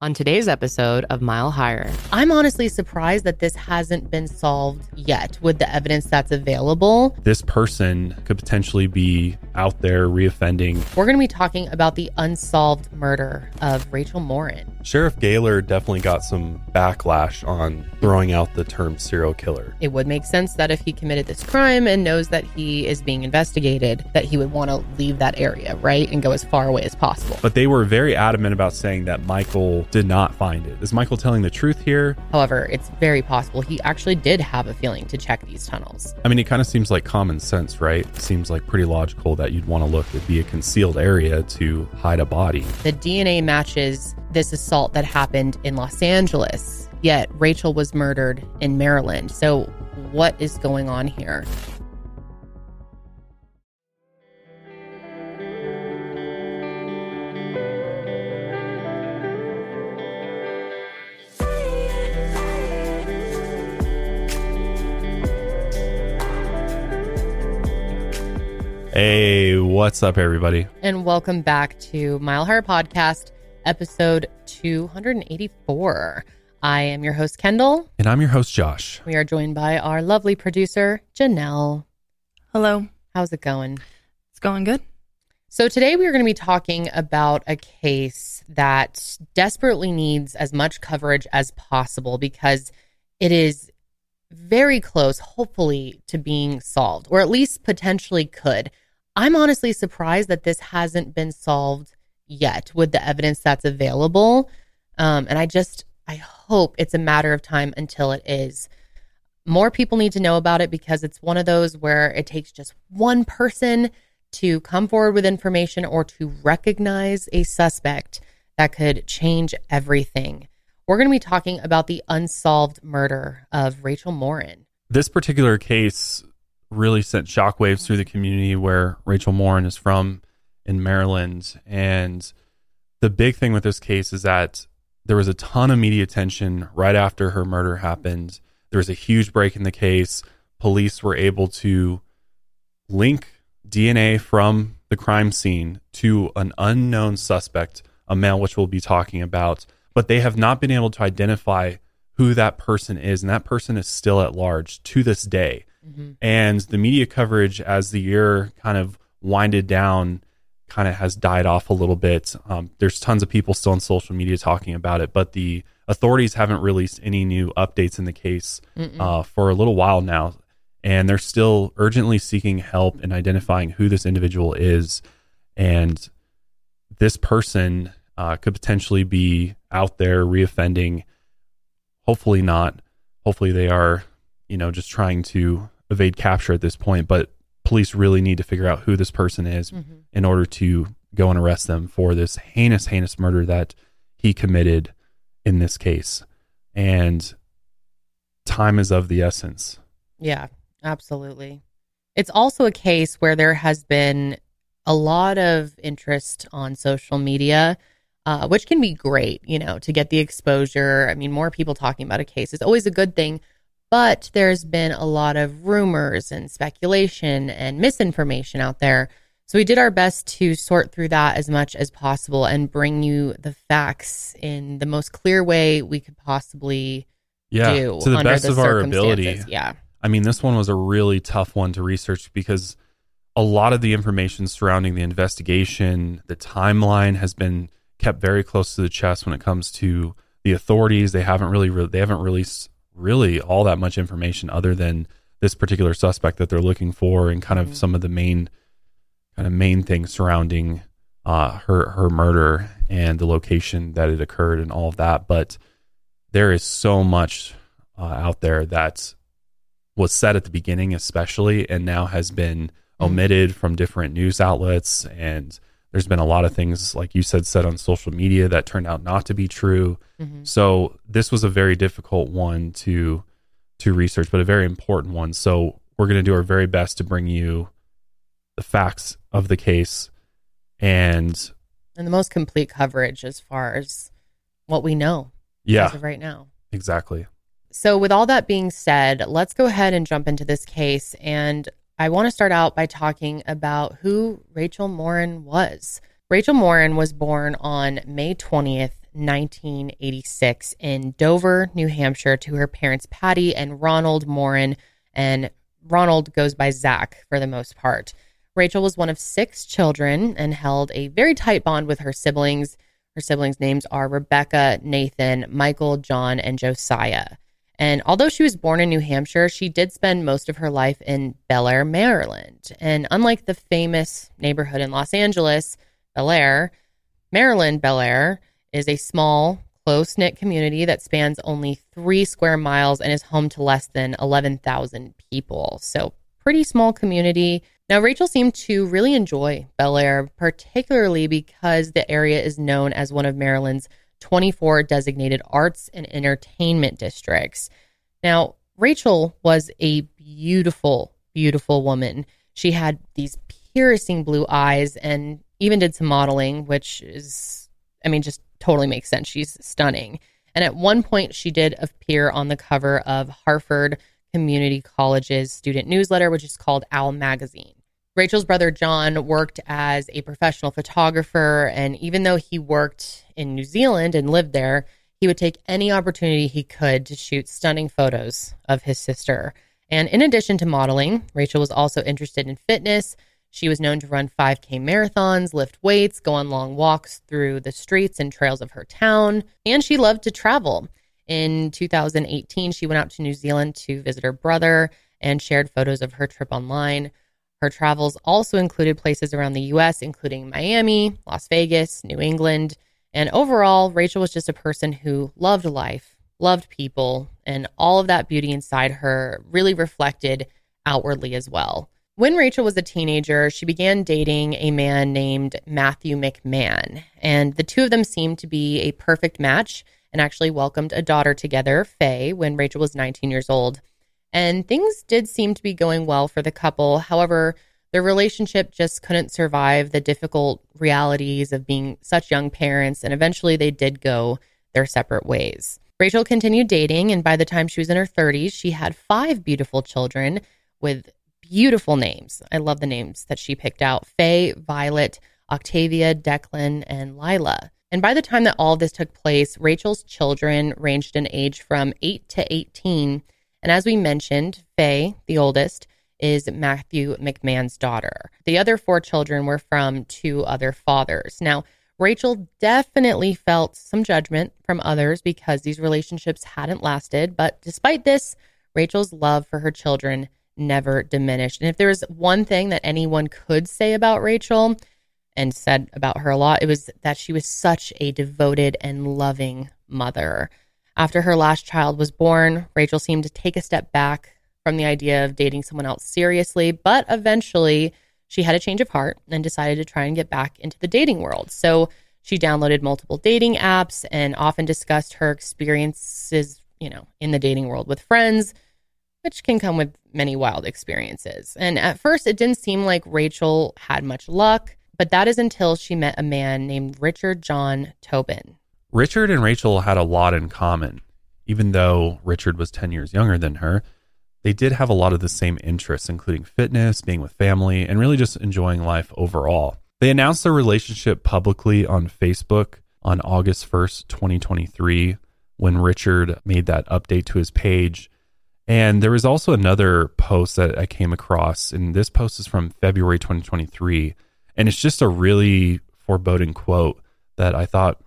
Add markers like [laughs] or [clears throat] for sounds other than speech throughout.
On today's episode of Mile Higher, I'm honestly surprised that this hasn't been solved yet with the evidence that's available. This person could potentially be out there reoffending. We're going to be talking about the unsolved murder of Rachel Morin. Sheriff Gahler definitely got some backlash on throwing out the term serial killer. It would make sense that if he committed this crime and knows that he is being investigated, that he would want to leave that area, right? And go as far away as possible. But they were very adamant about saying that Michael did not find it. Is Michael telling the truth here? However, it's very possible he actually did have a feeling to check these tunnels. I mean, it kind of seems like common sense, right? seems like pretty logical that you'd want to look to be a concealed area to hide a body. The DNA matches this assault that happened in Los Angeles, yet Rachel was murdered in Maryland. So, what is going on here? Hey, what's up, everybody? And welcome back to Mile Higher Podcast, episode 284. I am your host, Kendall. And I'm your host, Josh. We are joined by our lovely producer, Janelle. Hello. How's it going? It's going good. So, today we are going to be talking about a case that desperately needs as much coverage as possible because it is very close, hopefully, to being solved, or at least potentially could. I'm honestly surprised that this hasn't been solved yet with the evidence that's available. Um, and I just, I hope it's a matter of time until it is. More people need to know about it because it's one of those where it takes just one person to come forward with information or to recognize a suspect that could change everything. We're going to be talking about the unsolved murder of Rachel Morin. This particular case really sent shockwaves through the community where Rachel Morin is from in Maryland. And the big thing with this case is that there was a ton of media attention right after her murder happened. There was a huge break in the case. Police were able to link DNA from the crime scene to an unknown suspect, a male, which we'll be talking about, but they have not been able to identify who that person is. And that person is still at large to this day. Mm-hmm. And the media coverage as the year kind of winded down kind of has died off a little bit. Um, there's tons of people still on social media talking about it, but the authorities haven't released any new updates in the case uh, for a little while now. And they're still urgently seeking help in identifying who this individual is. And this person uh, could potentially be out there reoffending. Hopefully not. Hopefully they are, you know, just trying to evade capture at this point. But police really need to figure out who this person is mm-hmm. in order to go and arrest them for this heinous, heinous murder that he committed in this case. And time is of the essence. Yeah, absolutely. It's also a case where there has been a lot of interest on social media, uh, which can be great, you know, to get the exposure. I mean, more people talking about a case is always a good thing. But there's been a lot of rumors and speculation and misinformation out there. So we did our best to sort through that as much as possible and bring you the facts in the most clear way we could possibly yeah, do to the best the of our ability. Yeah. I mean, this one was a really tough one to research because a lot of the information surrounding the investigation, the timeline has been kept very close to the chest when it comes to the authorities. They haven't really re- they haven't released really all that much information other than this particular suspect that they're looking for and kind of mm-hmm. some of the main kind of main things surrounding uh, her her murder and the location that it occurred and all of that. But there is so much uh, out there that was said at the beginning, especially, and now has been mm-hmm. omitted from different news outlets and there's been a lot of things, like you said, said on social media that turned out not to be true. Mm-hmm. So this was a very difficult one to to research, but a very important one. So we're going to do our very best to bring you the facts of the case and and the most complete coverage as far as what we know. Yeah, right now. Exactly. So with all that being said, let's go ahead and jump into this case and I want to start out by talking about who Rachel Morin was. Rachel Morin was born on May 20th, 1986, in Dover, New Hampshire, to her parents, Patty and Ronald Morin. And Ronald goes by Zach for the most part. Rachel was one of six children and held a very tight bond with her siblings. Her siblings' names are Rebecca, Nathan, Michael, John, and Josiah. And although she was born in New Hampshire, she did spend most of her life in Bel Air, Maryland. And unlike the famous neighborhood in Los Angeles, Bel Air, Maryland Bel Air is a small, close knit community that spans only three square miles and is home to less than 11,000 people. So, pretty small community. Now, Rachel seemed to really enjoy Bel Air, particularly because the area is known as one of Maryland's 24 designated arts and entertainment districts. Now, Rachel was a beautiful, beautiful woman. She had these piercing blue eyes and even did some modeling, which is, I mean, just totally makes sense. She's stunning. And at one point, she did appear on the cover of Harford Community College's student newsletter, which is called Owl Magazine. Rachel's brother John worked as a professional photographer, and even though he worked in New Zealand and lived there, he would take any opportunity he could to shoot stunning photos of his sister. And in addition to modeling, Rachel was also interested in fitness. She was known to run 5K marathons, lift weights, go on long walks through the streets and trails of her town, and she loved to travel. In 2018, she went out to New Zealand to visit her brother and shared photos of her trip online. Her travels also included places around the US, including Miami, Las Vegas, New England. And overall, Rachel was just a person who loved life, loved people, and all of that beauty inside her really reflected outwardly as well. When Rachel was a teenager, she began dating a man named Matthew McMahon, and the two of them seemed to be a perfect match and actually welcomed a daughter together, Faye, when Rachel was 19 years old. And things did seem to be going well for the couple. However, their relationship just couldn't survive the difficult realities of being such young parents, and eventually they did go their separate ways. Rachel continued dating, and by the time she was in her 30s, she had five beautiful children with beautiful names. I love the names that she picked out Faye, Violet, Octavia, Declan, and Lila. And by the time that all this took place, Rachel's children ranged in age from 8 to 18 and as we mentioned, Faye, the oldest, is Matthew McMahon's daughter. The other four children were from two other fathers. Now, Rachel definitely felt some judgment from others because these relationships hadn't lasted. But despite this, Rachel's love for her children never diminished. And if there was one thing that anyone could say about Rachel and said about her a lot, it was that she was such a devoted and loving mother. After her last child was born, Rachel seemed to take a step back from the idea of dating someone else seriously, but eventually she had a change of heart and decided to try and get back into the dating world. So she downloaded multiple dating apps and often discussed her experiences, you know, in the dating world with friends, which can come with many wild experiences. And at first, it didn't seem like Rachel had much luck, but that is until she met a man named Richard John Tobin. Richard and Rachel had a lot in common. Even though Richard was 10 years younger than her, they did have a lot of the same interests, including fitness, being with family, and really just enjoying life overall. They announced their relationship publicly on Facebook on August 1st, 2023, when Richard made that update to his page. And there was also another post that I came across, and this post is from February 2023. And it's just a really foreboding quote that I thought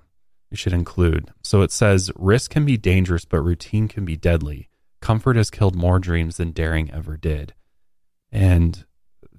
we should include. So it says risk can be dangerous, but routine can be deadly. Comfort has killed more dreams than daring ever did. And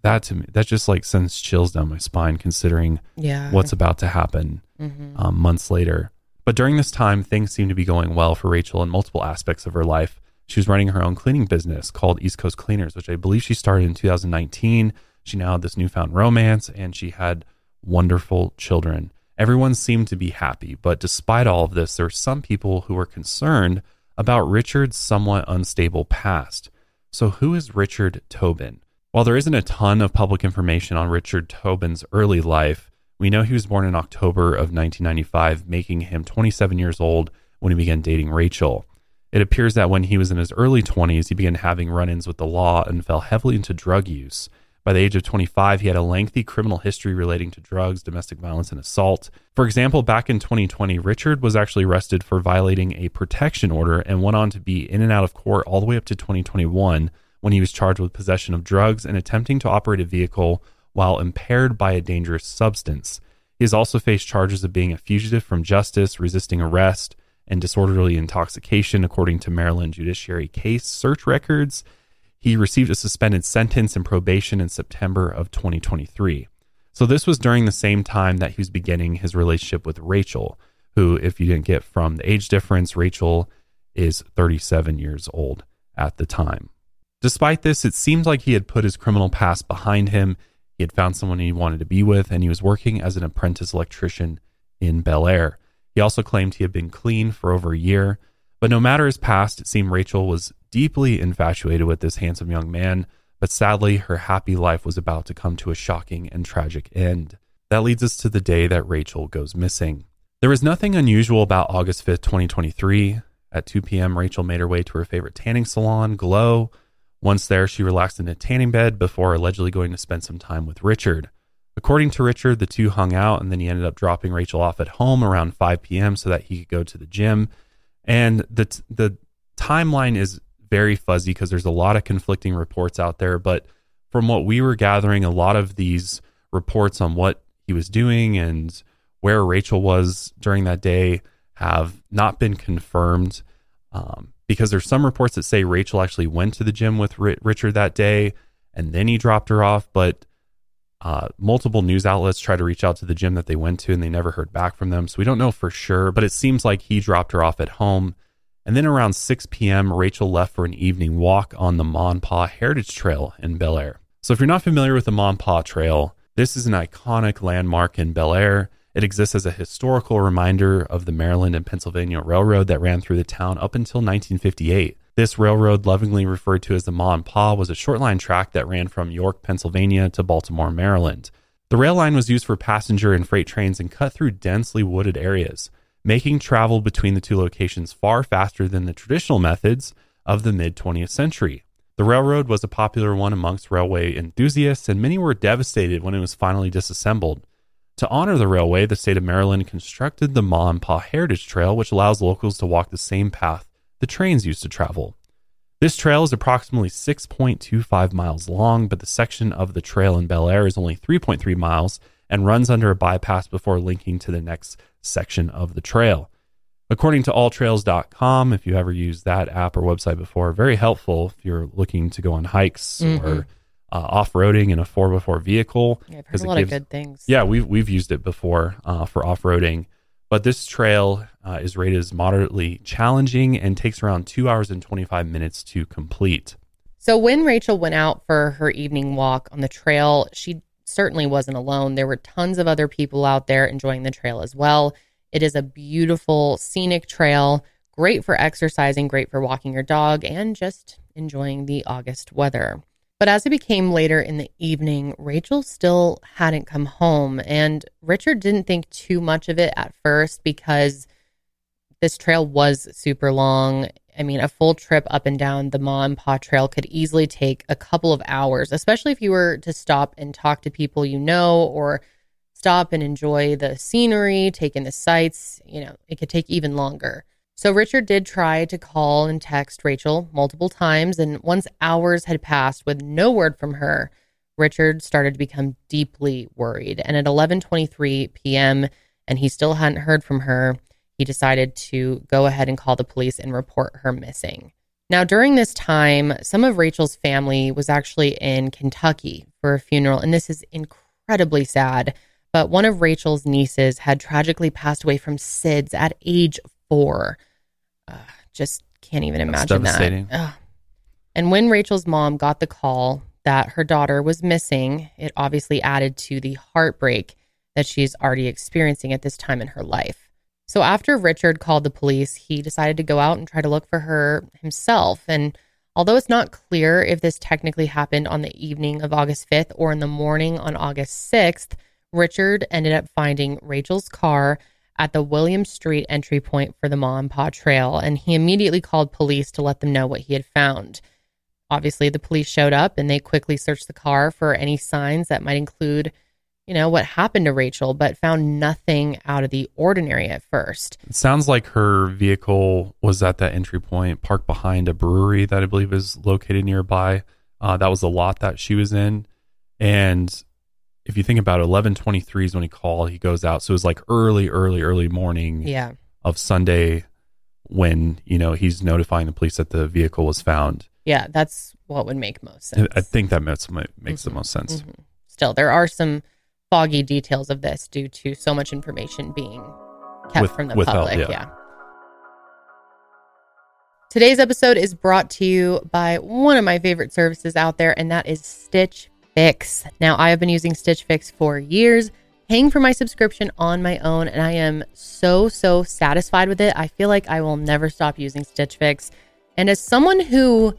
that to me, that just like sends chills down my spine considering yeah. what's about to happen mm-hmm. um, months later. But during this time, things seemed to be going well for Rachel in multiple aspects of her life. She was running her own cleaning business called East Coast Cleaners, which I believe she started in 2019. She now had this newfound romance and she had wonderful children. Everyone seemed to be happy, but despite all of this, there were some people who were concerned about Richard's somewhat unstable past. So, who is Richard Tobin? While there isn't a ton of public information on Richard Tobin's early life, we know he was born in October of 1995, making him 27 years old when he began dating Rachel. It appears that when he was in his early 20s, he began having run ins with the law and fell heavily into drug use. By the age of 25, he had a lengthy criminal history relating to drugs, domestic violence, and assault. For example, back in 2020, Richard was actually arrested for violating a protection order and went on to be in and out of court all the way up to 2021 when he was charged with possession of drugs and attempting to operate a vehicle while impaired by a dangerous substance. He has also faced charges of being a fugitive from justice, resisting arrest, and disorderly intoxication, according to Maryland Judiciary case search records. He received a suspended sentence and probation in September of 2023. So, this was during the same time that he was beginning his relationship with Rachel, who, if you didn't get from the age difference, Rachel is 37 years old at the time. Despite this, it seems like he had put his criminal past behind him. He had found someone he wanted to be with, and he was working as an apprentice electrician in Bel Air. He also claimed he had been clean for over a year. But no matter his past, it seemed Rachel was deeply infatuated with this handsome young man. But sadly, her happy life was about to come to a shocking and tragic end. That leads us to the day that Rachel goes missing. There was nothing unusual about August 5th, 2023. At 2 p.m., Rachel made her way to her favorite tanning salon, Glow. Once there, she relaxed in a tanning bed before allegedly going to spend some time with Richard. According to Richard, the two hung out and then he ended up dropping Rachel off at home around 5 p.m. so that he could go to the gym. And the the timeline is very fuzzy because there's a lot of conflicting reports out there, but from what we were gathering, a lot of these reports on what he was doing and where Rachel was during that day have not been confirmed. Um, because there's some reports that say Rachel actually went to the gym with R- Richard that day and then he dropped her off, but uh, multiple news outlets try to reach out to the gym that they went to and they never heard back from them. So we don't know for sure, but it seems like he dropped her off at home. And then around 6 p.m., Rachel left for an evening walk on the Ma and Pa Heritage Trail in Bel Air. So if you're not familiar with the Ma and Pa Trail, this is an iconic landmark in Bel Air. It exists as a historical reminder of the Maryland and Pennsylvania Railroad that ran through the town up until 1958. This railroad, lovingly referred to as the Ma Pa, was a short line track that ran from York, Pennsylvania to Baltimore, Maryland. The rail line was used for passenger and freight trains and cut through densely wooded areas, making travel between the two locations far faster than the traditional methods of the mid 20th century. The railroad was a popular one amongst railway enthusiasts, and many were devastated when it was finally disassembled. To honor the railway, the state of Maryland constructed the Ma and Pa Heritage Trail, which allows locals to walk the same path the trains used to travel. This trail is approximately 6.25 miles long, but the section of the trail in Bel Air is only 3.3 miles and runs under a bypass before linking to the next section of the trail. According to alltrails.com, if you ever used that app or website before, very helpful if you're looking to go on hikes mm-hmm. or uh, off roading in a 4x4 vehicle. Yeah, I've heard a lot gives, of good things. Yeah, we've, we've used it before uh, for off roading. But this trail uh, is rated as moderately challenging and takes around two hours and 25 minutes to complete. So, when Rachel went out for her evening walk on the trail, she certainly wasn't alone. There were tons of other people out there enjoying the trail as well. It is a beautiful, scenic trail, great for exercising, great for walking your dog, and just enjoying the August weather. But as it became later in the evening, Rachel still hadn't come home. And Richard didn't think too much of it at first because this trail was super long. I mean, a full trip up and down the Ma and Pa Trail could easily take a couple of hours, especially if you were to stop and talk to people you know or stop and enjoy the scenery, take in the sights. You know, it could take even longer. So Richard did try to call and text Rachel multiple times, and once hours had passed with no word from her, Richard started to become deeply worried. And at 11:23 p.m., and he still hadn't heard from her, he decided to go ahead and call the police and report her missing. Now, during this time, some of Rachel's family was actually in Kentucky for a funeral, and this is incredibly sad. But one of Rachel's nieces had tragically passed away from SIDS at age four. Uh, just can't even imagine that. Ugh. And when Rachel's mom got the call that her daughter was missing, it obviously added to the heartbreak that she's already experiencing at this time in her life. So after Richard called the police, he decided to go out and try to look for her himself. And although it's not clear if this technically happened on the evening of August 5th or in the morning on August 6th, Richard ended up finding Rachel's car at the William Street entry point for the Ma and Pa Trail, and he immediately called police to let them know what he had found. obviously the police showed up and they quickly searched the car for any signs that might include, you know, what happened to Rachel, but found nothing out of the ordinary at first. It sounds like her vehicle was at that entry point, parked behind a brewery that I believe is located nearby. Uh, that was the lot that she was in. And if you think about it, 1123 is when he called, he goes out. So it was like early, early, early morning Yeah. of Sunday when, you know, he's notifying the police that the vehicle was found. Yeah, that's what would make most sense. I think that makes, makes the Mhm. most sense. Mhm. Still, there are some foggy details of this due to so much information being kept With- from the withheld, public. yeah. yeah. Today's episode is brought to you by one of my favorite services out there, and that is Stitch Fix. Now, I have been using Stitch Fix for years, paying for my subscription on my own, and I am so, so satisfied with it. I feel like I will never stop using Stitch Fix. And as someone who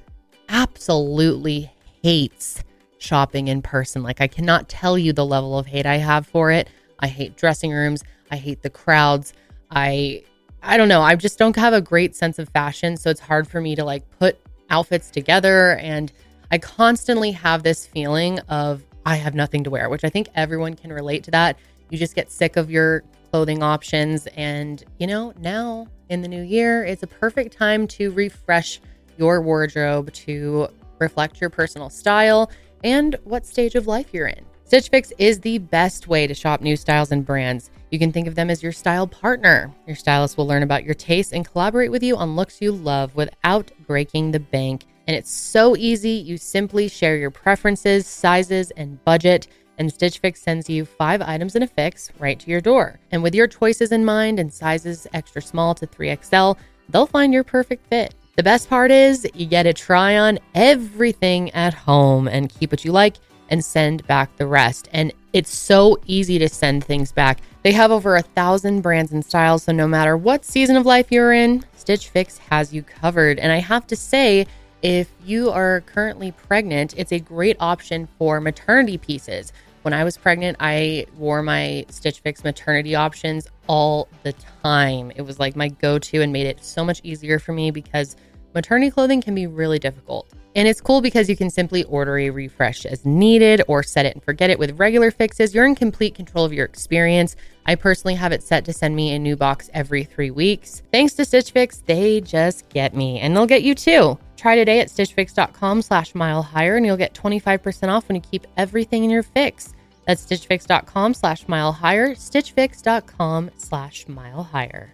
absolutely hates shopping in person, like I cannot tell you the level of hate I have for it. I hate dressing rooms. I hate the crowds. I I don't know. I just don't have a great sense of fashion, so it's hard for me to like put outfits together and I constantly have this feeling of I have nothing to wear, which I think everyone can relate to that. You just get sick of your clothing options and, you know, now in the new year, it's a perfect time to refresh your wardrobe to reflect your personal style and what stage of life you're in. Stitch Fix is the best way to shop new styles and brands. You can think of them as your style partner. Your stylist will learn about your tastes and collaborate with you on looks you love without breaking the bank. And it's so easy. You simply share your preferences, sizes, and budget, and Stitch Fix sends you five items in a fix right to your door. And with your choices in mind and sizes extra small to 3XL, they'll find your perfect fit. The best part is you get to try on everything at home and keep what you like and send back the rest. And it's so easy to send things back. They have over a thousand brands and styles, so no matter what season of life you're in, Stitch Fix has you covered. And I have to say, if you are currently pregnant, it's a great option for maternity pieces. When I was pregnant, I wore my Stitch Fix maternity options all the time. It was like my go to and made it so much easier for me because maternity clothing can be really difficult. And it's cool because you can simply order a refresh as needed or set it and forget it with regular fixes. You're in complete control of your experience. I personally have it set to send me a new box every three weeks. Thanks to Stitch Fix, they just get me and they'll get you too. Try today at stitchfix.com slash mile higher and you'll get 25% off when you keep everything in your fix. That's stitchfix.com slash mile higher, stitchfix.com slash mile higher.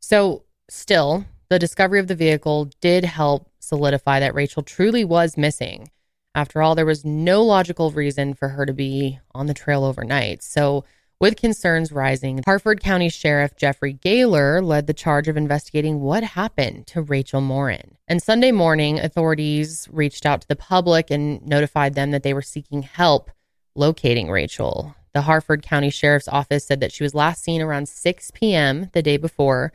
So, still, the discovery of the vehicle did help solidify that Rachel truly was missing. After all, there was no logical reason for her to be on the trail overnight. So, with concerns rising, Harford County Sheriff Jeffrey Gahler led the charge of investigating what happened to Rachel Morin. And Sunday morning, authorities reached out to the public and notified them that they were seeking help locating Rachel. The Harford County Sheriff's Office said that she was last seen around 6 p.m. the day before,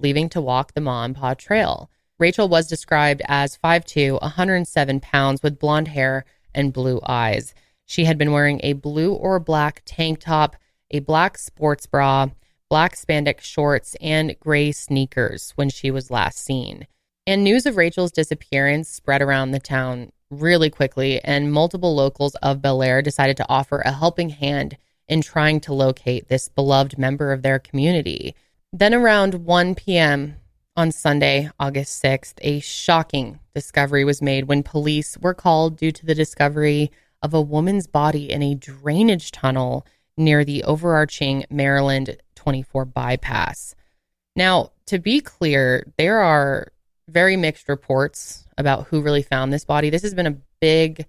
leaving to walk the Ma and Pa Trail. Rachel was described as 5'2, 107 pounds, with blonde hair and blue eyes. She had been wearing a blue or black tank top, a black sports bra, black spandex shorts, and gray sneakers when she was last seen. And news of Rachel's disappearance spread around the town really quickly, and multiple locals of Bel Air decided to offer a helping hand in trying to locate this beloved member of their community. Then, around 1 p.m. on Sunday, August 6th, a shocking discovery was made when police were called due to the discovery of a woman's body in a drainage tunnel near the overarching Maryland 24 bypass. Now, to be clear, there are very mixed reports about who really found this body. This has been a big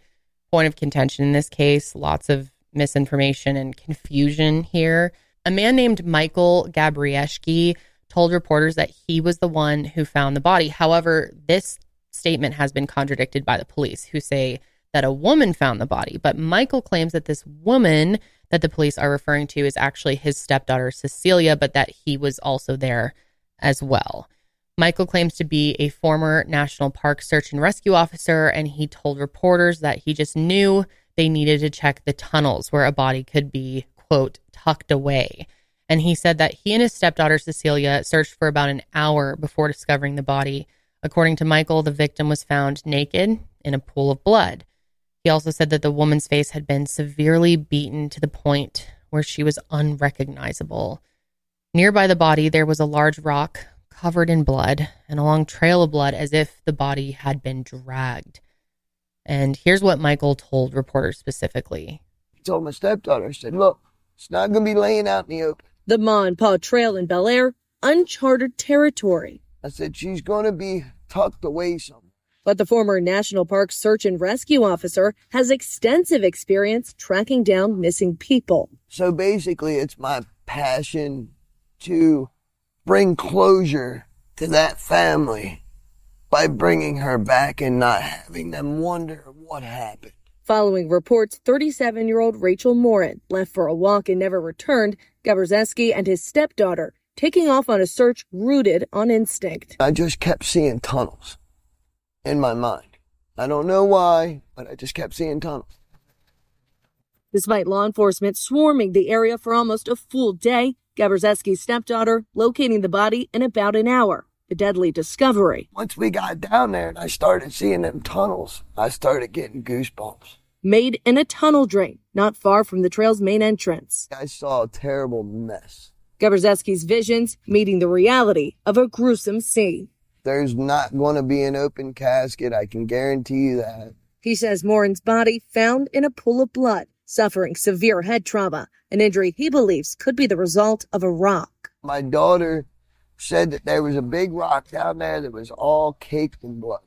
point of contention in this case, lots of misinformation and confusion here. A man named Michael Gabriszeski told reporters that he was the one who found the body. However, this statement has been contradicted by the police, who say that a woman found the body. But Michael claims that this woman that the police are referring to is actually his stepdaughter, Cecilia, but that he was also there as well. Michael claims to be a former National Park search and rescue officer, and he told reporters that he just knew they needed to check the tunnels where a body could be, quote, tucked away. And he said that he and his stepdaughter, Cecilia, searched for about an hour before discovering the body According to Michael, the victim was found naked in a pool of blood. He also said that the woman's face had been severely beaten to the point where she was unrecognizable. Nearby the body, there was a large rock covered in blood and a long trail of blood as if the body had been dragged. And here's what Michael told reporters specifically. He told my stepdaughter, I said, look, it's not going to be laying out in the open. The Ma and Pa Trail in Bel Air, uncharted territory. I said, she's going to be tucked away somewhere. But the former National Park search and rescue officer has extensive experience tracking down missing people. So basically, it's my passion to bring closure to that family by bringing her back and not having them wonder what happened. Following reports, 37 year old Rachel Morin left for a walk and never returned, Gabriszeski and his stepdaughter taking off on a search rooted on instinct. I just kept seeing tunnels in my mind. I don't know why, but I just kept seeing tunnels. Despite law enforcement swarming the area for almost a full day, Gabriszeski's stepdaughter locating the body in about an hour. The deadly discovery. Once we got down there and I started seeing them tunnels, I started getting goosebumps. Made in a tunnel drain not far from the trail's main entrance. I saw a terrible mess. Gabriszeski's visions meeting the reality of a gruesome scene. There's not going to be an open casket, I can guarantee you that. He says Morin's body found in a pool of blood, suffering severe head trauma, an injury he believes could be the result of a rock. My daughter said that there was a big rock down there that was all caked in blood.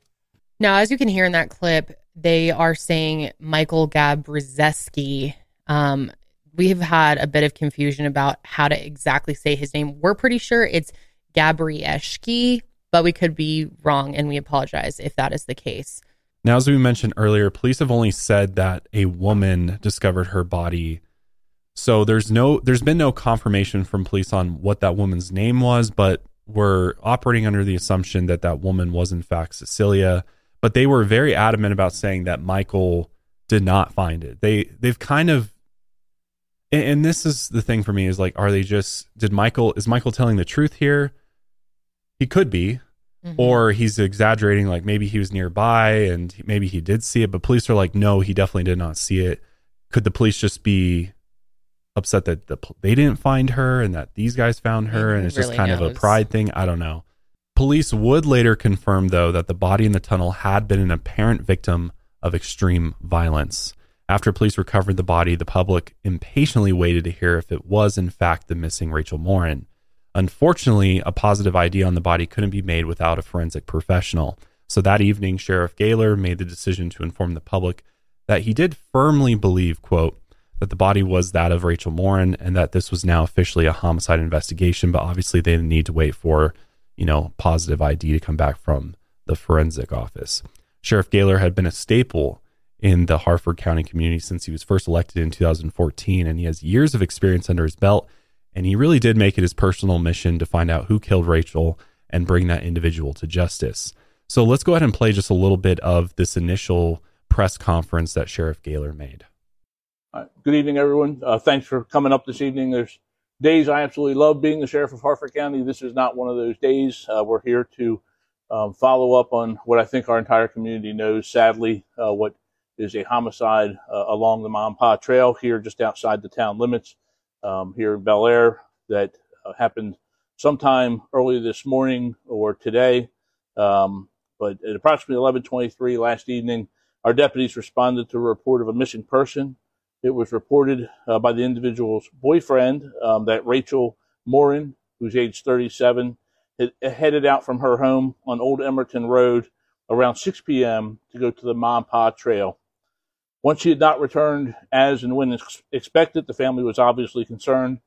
Now, as you can hear in that clip, they are saying Michael Gabriszeski. Um, we've had a bit of confusion about how to exactly say his name. We're pretty sure it's Gabrieski, but we could be wrong, and we apologize if that is the case. Now, as we mentioned earlier, police have only said that a woman discovered her body so there's no there's been no confirmation from police on what that woman's name was, but we're operating under the assumption that that woman was in fact Cecilia. But they were very adamant about saying that Michael did not find it. They they've kind of and, and this is the thing for me is like are they just did Michael is Michael telling the truth here? He could be. Mm-hmm. Or he's exaggerating, like maybe he was nearby and maybe he did see it, but police are like, no, he definitely did not see it. Could the police just be upset that the, they didn't find her and that these guys found her and it's really just kind knows. of a pride thing. I don't know. Police would later confirm, though, that the body in the tunnel had been an apparent victim of extreme violence. After police recovered the body, the public impatiently waited to hear if it was, in fact, the missing Rachel Morin. Unfortunately, a positive ID on the body couldn't be made without a forensic professional. So that evening, Sheriff Gahler made the decision to inform the public that he did firmly believe, quote, that the body was that of Rachel Morin and that this was now officially a homicide investigation. But obviously, they need to wait for, you know, positive ID to come back from the forensic office. Sheriff Gahler had been a staple in the Harford County community since he was first elected in 2014, and he has years of experience under his belt. And he really did make it his personal mission to find out who killed Rachel and bring that individual to justice. So let's go ahead and play just a little bit of this initial press conference that Sheriff Gahler made. Good evening, everyone. Uh, thanks for coming up this evening. There's days I absolutely love being the sheriff of Harford County. This is not one of those days. Uh, we're here to um, follow up on what I think our entire community knows. Sadly, uh, what is a homicide uh, along the Ma and Pa Trail here, just outside the town limits, um, here in Bel Air, that uh, happened sometime early this morning or today. Um, but at approximately 11:23 last evening, our deputies responded to a report of a missing person it was reported uh, by the individual's boyfriend um, that Rachel Morin, who's age 37, had headed out from her home on Old Emmorton Road around 6 p.m. to go to the Ma and Pa Trail. Once she had not returned as and when ex- expected, the family was obviously concerned.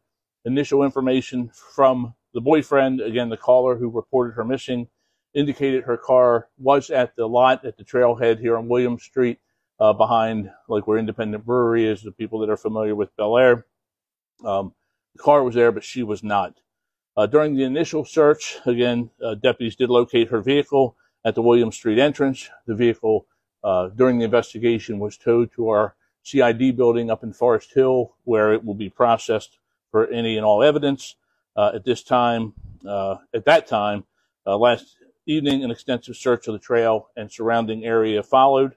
Initial information from the boyfriend, again, the caller who reported her missing, indicated her car was at the lot at the trailhead here on William Street uh, behind, like where Independent Brewery is, the people that are familiar with Bel Air. Um, the car was there, but she was not. Uh, during the initial search, again, uh, deputies did locate her vehicle at the William Street entrance. The vehicle, uh, during the investigation, was towed to our CID building up in Forest Hill, where it will be processed for any and all evidence. Uh, at this time, uh, at that time, last evening, an extensive search of the trail and surrounding area followed.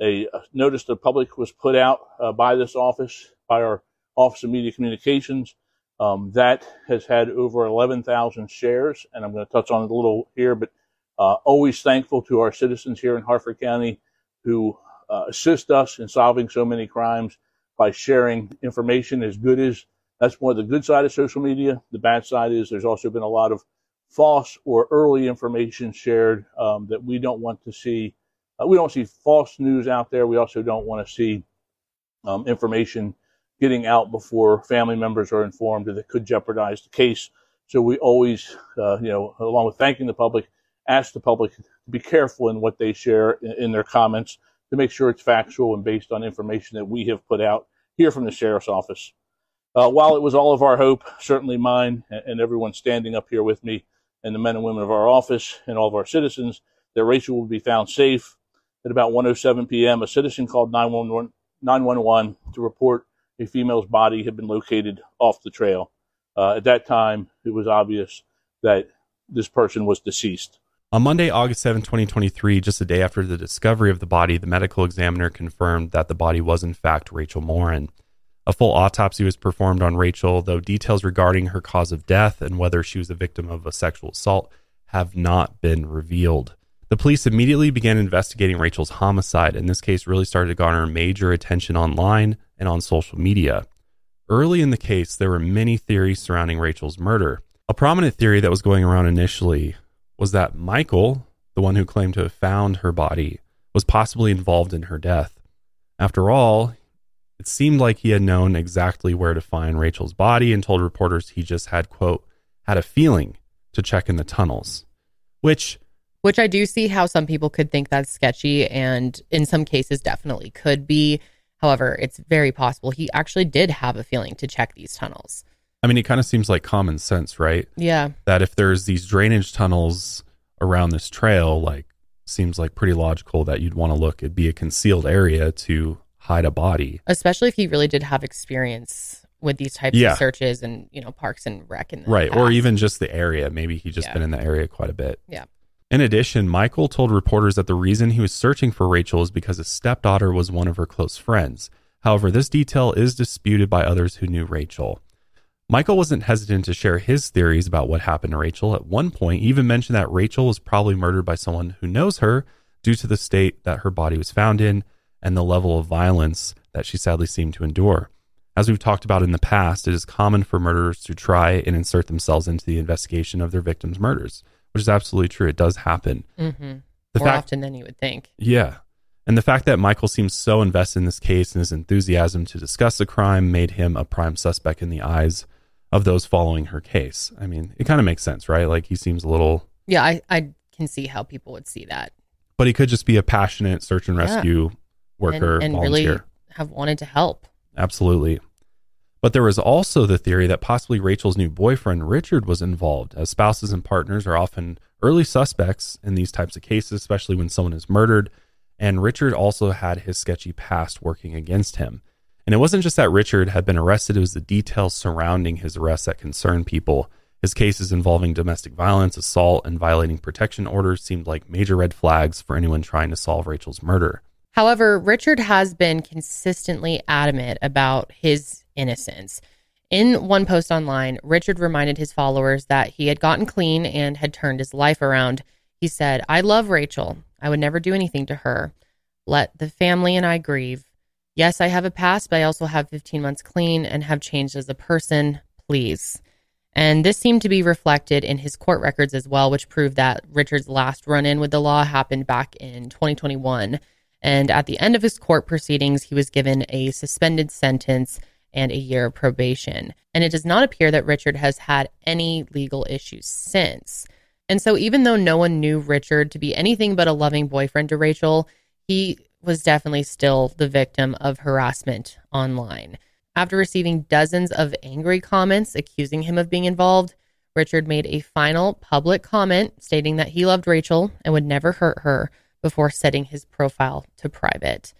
A notice to the public was put out uh, by this office, by our Office of Media Communications. Um, that has had over 11,000 shares, and I'm going to touch on it a little here, but uh, always thankful to our citizens here in Harford County who uh, assist us in solving so many crimes by sharing information as good as that's more the good side of social media. The bad side is there's also been a lot of false or early information shared um, that we don't want to see. Uh, we don't see false news out there. We also don't want to see um, information getting out before family members are informed that could jeopardize the case. So we always, uh, you know, along with thanking the public, ask the public be careful in what they share in, in their comments to make sure it's factual and based on information that we have put out here from the sheriff's office. Uh, while it was all of our hope, certainly mine and, everyone standing up here with me, and the men and women of our office and all of our citizens, that Rachel would be found safe. At about 1:07 p.m., a citizen called 911, 911 to report a female's body had been located off the trail. Uh, at that time, it was obvious that this person was deceased. On Monday, August 7, 2023, just a day after the discovery of the body, the medical examiner confirmed that the body was in fact Rachel Morin. A full autopsy was performed on Rachel, though details regarding her cause of death and whether she was a victim of a sexual assault have not been revealed. The police immediately began investigating Rachel's homicide, and this case really started to garner major attention online and on social media. Early in the case, there were many theories surrounding Rachel's murder. A prominent theory that was going around initially was that Michael, the one who claimed to have found her body, was possibly involved in her death. After all, it seemed like he had known exactly where to find Rachel's body and told reporters he just had, quote, had a feeling to check in the tunnels, which which I do see how some people could think that's sketchy and in some cases definitely could be. However, it's very possible he actually did have a feeling to check these tunnels. I mean, it kind of seems like common sense, right? Yeah. That if there's these drainage tunnels around this trail, like seems like pretty logical that you'd want to look. It'd be a concealed area to hide a body. Especially if he really did have experience with these types Yeah. of searches and, you know, parks and rec and Right. Or even just the area. Maybe he just Yeah. been in the area quite a bit. Yeah. In addition, Michael told reporters that the reason he was searching for Rachel is because his stepdaughter was one of her close friends. However, this detail is disputed by others who knew Rachel. Michael wasn't hesitant to share his theories about what happened to Rachel. At one point, he even mentioned that Rachel was probably murdered by someone who knows her due to the state that her body was found in and the level of violence that she sadly seemed to endure. As we've talked about in the past, it is common for murderers to try and insert themselves into the investigation of their victims' murders, which is absolutely true. It does happen. hmm The more fact, often than you would think. yeah. And the fact that Michael seems so invested in this case and his enthusiasm to discuss the crime made him a prime suspect in the eyes of those following her case. I mean, it kind of makes sense, right? Like he seems a little, Yeah, I, I can see how people would see that but he could just be a passionate search and Yeah. rescue worker, and, and volunteer. really have wanted to help. Absolutely. But there was also the theory that possibly Rachel's new boyfriend, Richard, was involved, as spouses and partners are often early suspects in these types of cases, especially when someone is murdered. And Richard also had his sketchy past working against him. And it wasn't just that Richard had been arrested, it was the details surrounding his arrest that concerned people. His cases involving domestic violence, assault, and violating protection orders seemed like major red flags for anyone trying to solve Rachel's murder. However, Richard has been consistently adamant about his innocence. In one post online, Richard reminded his followers that he had gotten clean and had turned his life around. He said, I love Rachel. I would never do anything to her. Let the family and I grieve. Yes, I have a past, but I also have 15 months clean and have changed as a person. Please. And this seemed to be reflected in his court records as well, which proved that Richard's last run in with the law happened back in 2021. And at the end of his court proceedings, he was given a suspended sentence and a year of probation. And it does not appear that Richard has had any legal issues since. And so, even though no one knew Richard to be anything but a loving boyfriend to Rachel, he was definitely still the victim of harassment online. After receiving dozens of angry comments accusing him of being involved, Richard made a final public comment stating that he loved Rachel and would never hurt her before setting his profile to private.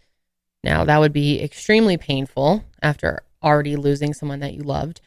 Now, that would be extremely painful after already losing someone that you loved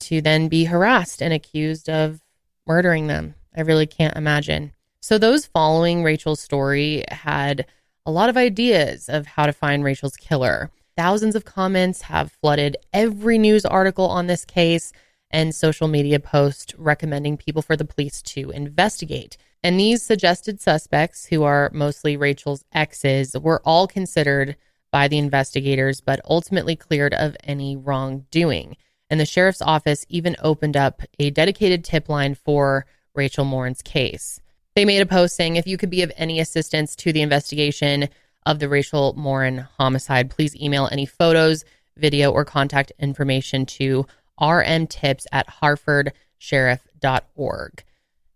to then be harassed and accused of murdering them. I really can't imagine. So, those following Rachel's story had a lot of ideas of how to find Rachel's killer. Thousands of comments have flooded every news article on this case and social media posts recommending people for the police to investigate. And these suggested suspects, who are mostly Rachel's exes, were all considered by the investigators, but ultimately cleared of any wrongdoing. And the sheriff's office even opened up a dedicated tip line for Rachel Morin's case. They made a post saying, if you could be of any assistance to the investigation of the Rachel Morin homicide, please email any photos, video, or contact information to rmtips at harfordsheriff.org.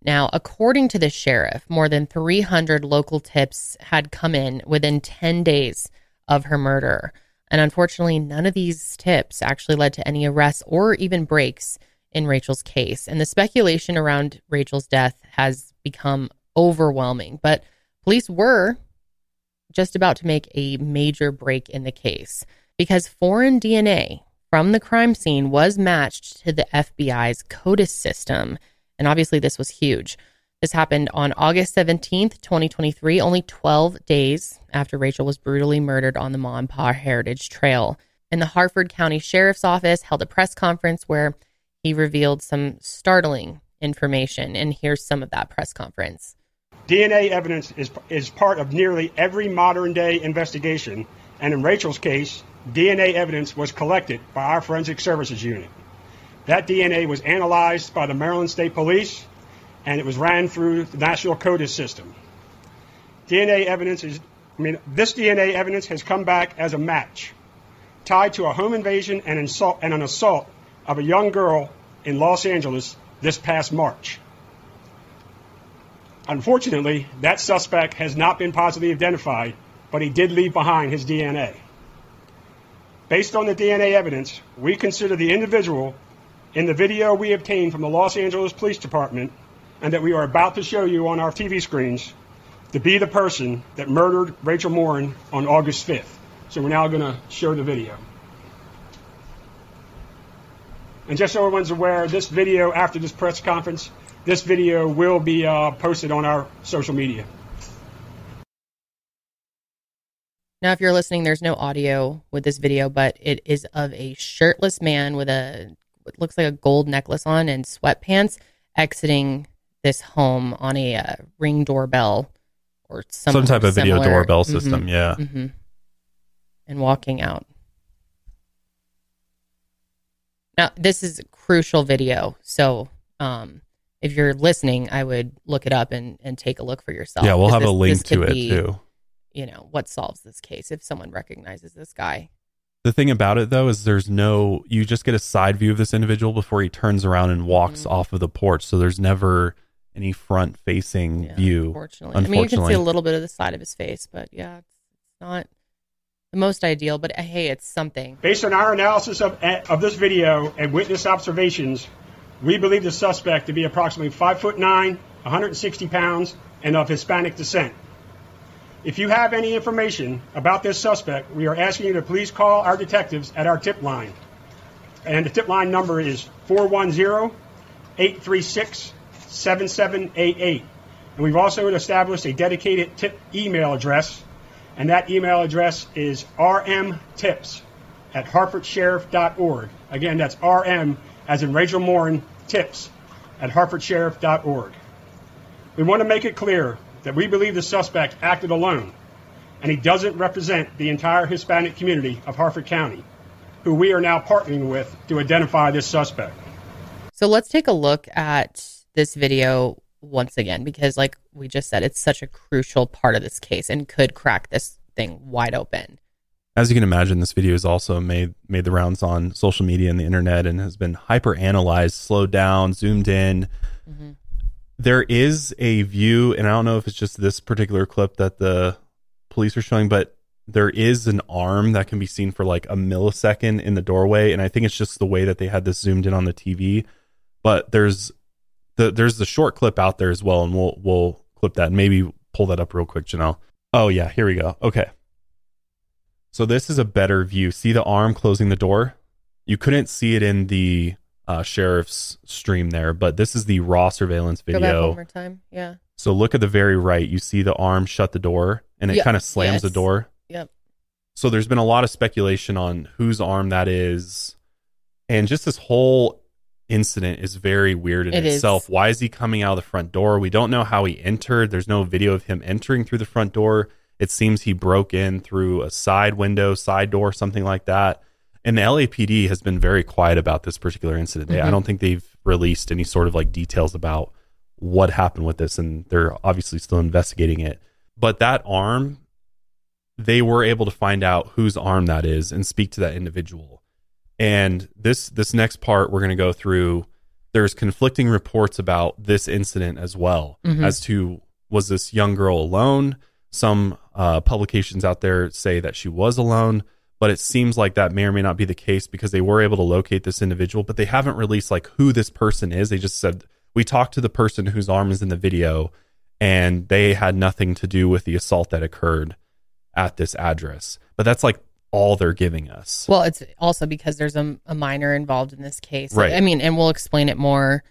Now, according to the sheriff, more than 300 local tips had come in within 10 days of her murder. And unfortunately, none of these tips actually led to any arrests or even breaks in Rachel's case. And the speculation around Rachel's death has become overwhelming. But police were just about to make a major break in the case because foreign DNA from the crime scene was matched to the FBI's CODIS system. And obviously, this was huge. This happened on August 17th, 2023, only 12 days after Rachel was brutally murdered on the Ma Pa Heritage Trail. And the Harford County Sheriff's Office held a press conference where he revealed some startling information. And here's some of that press conference. DNA evidence is, is part of nearly every modern day investigation, and in Rachel's case, DNA evidence was collected by our Forensic Services Unit. That DNA was analyzed by the Maryland State Police, and it was ran through the National CODIS system. DNA evidence is, I mean, this DNA evidence has come back as a match tied to a home invasion and, insult, and an assault of a young girl in Los Angeles this past March. Unfortunately, that suspect has not been positively identified, but he did leave behind his DNA. Based on the DNA evidence, we consider the individual in the video we obtained from the Los Angeles Police Department and that we are about to show you on our TV screens to be the person that murdered Rachel Morin on August 5th. So we're now going to show the video. And just so everyone's aware, this video after this press conference, this video will be uh, posted on our social media. Now, if you're listening, there's no audio with this video, but it is of a shirtless man with a what looks like a gold necklace on and sweatpants exiting this home on a uh, ring doorbell or some, Some type of video similar. doorbell Mhm, system. Yeah. mhm. And walking out. Now, this is a crucial video. So, um, if you're listening, I would look it up and, and take a look for yourself. Yeah, we'll have a link to it be, too. You know, what solves this case if someone recognizes this guy. The thing about it though is there's no you just get a side view of this individual before he turns around and walks Mhm. off of the porch. So there's never any front facing Yeah, view. Unfortunately. I mean, you can see unfortunately. a little bit of the side of his face, but yeah, it's, it's not the most ideal. But uh, hey, it's something. Based on our analysis of, of this video and witness observations, we believe the suspect to be approximately 5 foot 9, 160 pounds, and of Hispanic descent. If you have any information about this suspect, we are asking you to please call our detectives at our tip line. And the tip line number is 410 836 7788. And we've also established a dedicated tip email address, and that email address is rmtips at harfordsheriff.org. Again, that's rm as in Rachel Morin tips at harfordsheriff.org. We want to make it clear that we believe the suspect acted alone, and he doesn't represent the entire Hispanic community of Harford County, who we are now partnering with to identify this suspect. So let's take a look at this video once again, because like we just said, it's such a crucial part of this case and could crack this thing wide open. As you can imagine, this video has also made made the rounds on social media and the internet and has been hyper analyzed, slowed down, zoomed in. Mhm. There is a view, and I don't know if it's just this particular clip that the police are showing, but there is an arm that can be seen for like a millisecond in the doorway, and I think it's just the way that they had this zoomed in on the TV. But there's the there's the short clip out there as well, and we'll we'll clip that and maybe pull that up real quick, Janelle. Oh yeah, here we go. Okay. So this is a better view. See the arm closing the door? You couldn't see it in the uh, sheriff's stream there, but this is the raw surveillance Go back one video. more time. Yeah. So look at the very right. You see the arm shut the door, and it Yeah. kind of slams the door. Yep. So there's been a lot of speculation on whose arm that is, and just this whole incident is very weird in It is. itself. Why is he coming out of the front door? We don't know how he entered. There's no video of him entering through the front door. It seems he broke in through a side window, side door, something like that. And the LAPD has been very quiet about this particular incident. They- I mm-hmm. don't think they've released any sort of like details about what happened with this, and they're obviously still investigating it. But that arm, they were able to find out whose arm that is and speak to that individual. And this this next part we're going to go through. There's conflicting reports about this incident as well Mhm. as to was this young girl alone. Some uh, publications out there say that she was alone, but it seems like that may or may not be the case because they were able to locate this individual, but they haven't released like who this person is. They just said we talked to the person whose arm is in the video, and they had nothing to do with the assault that occurred at this address. But that's like all they're giving us. Well, it's also because there's a, a minor involved in this case. Right. I mean, and we'll explain it more,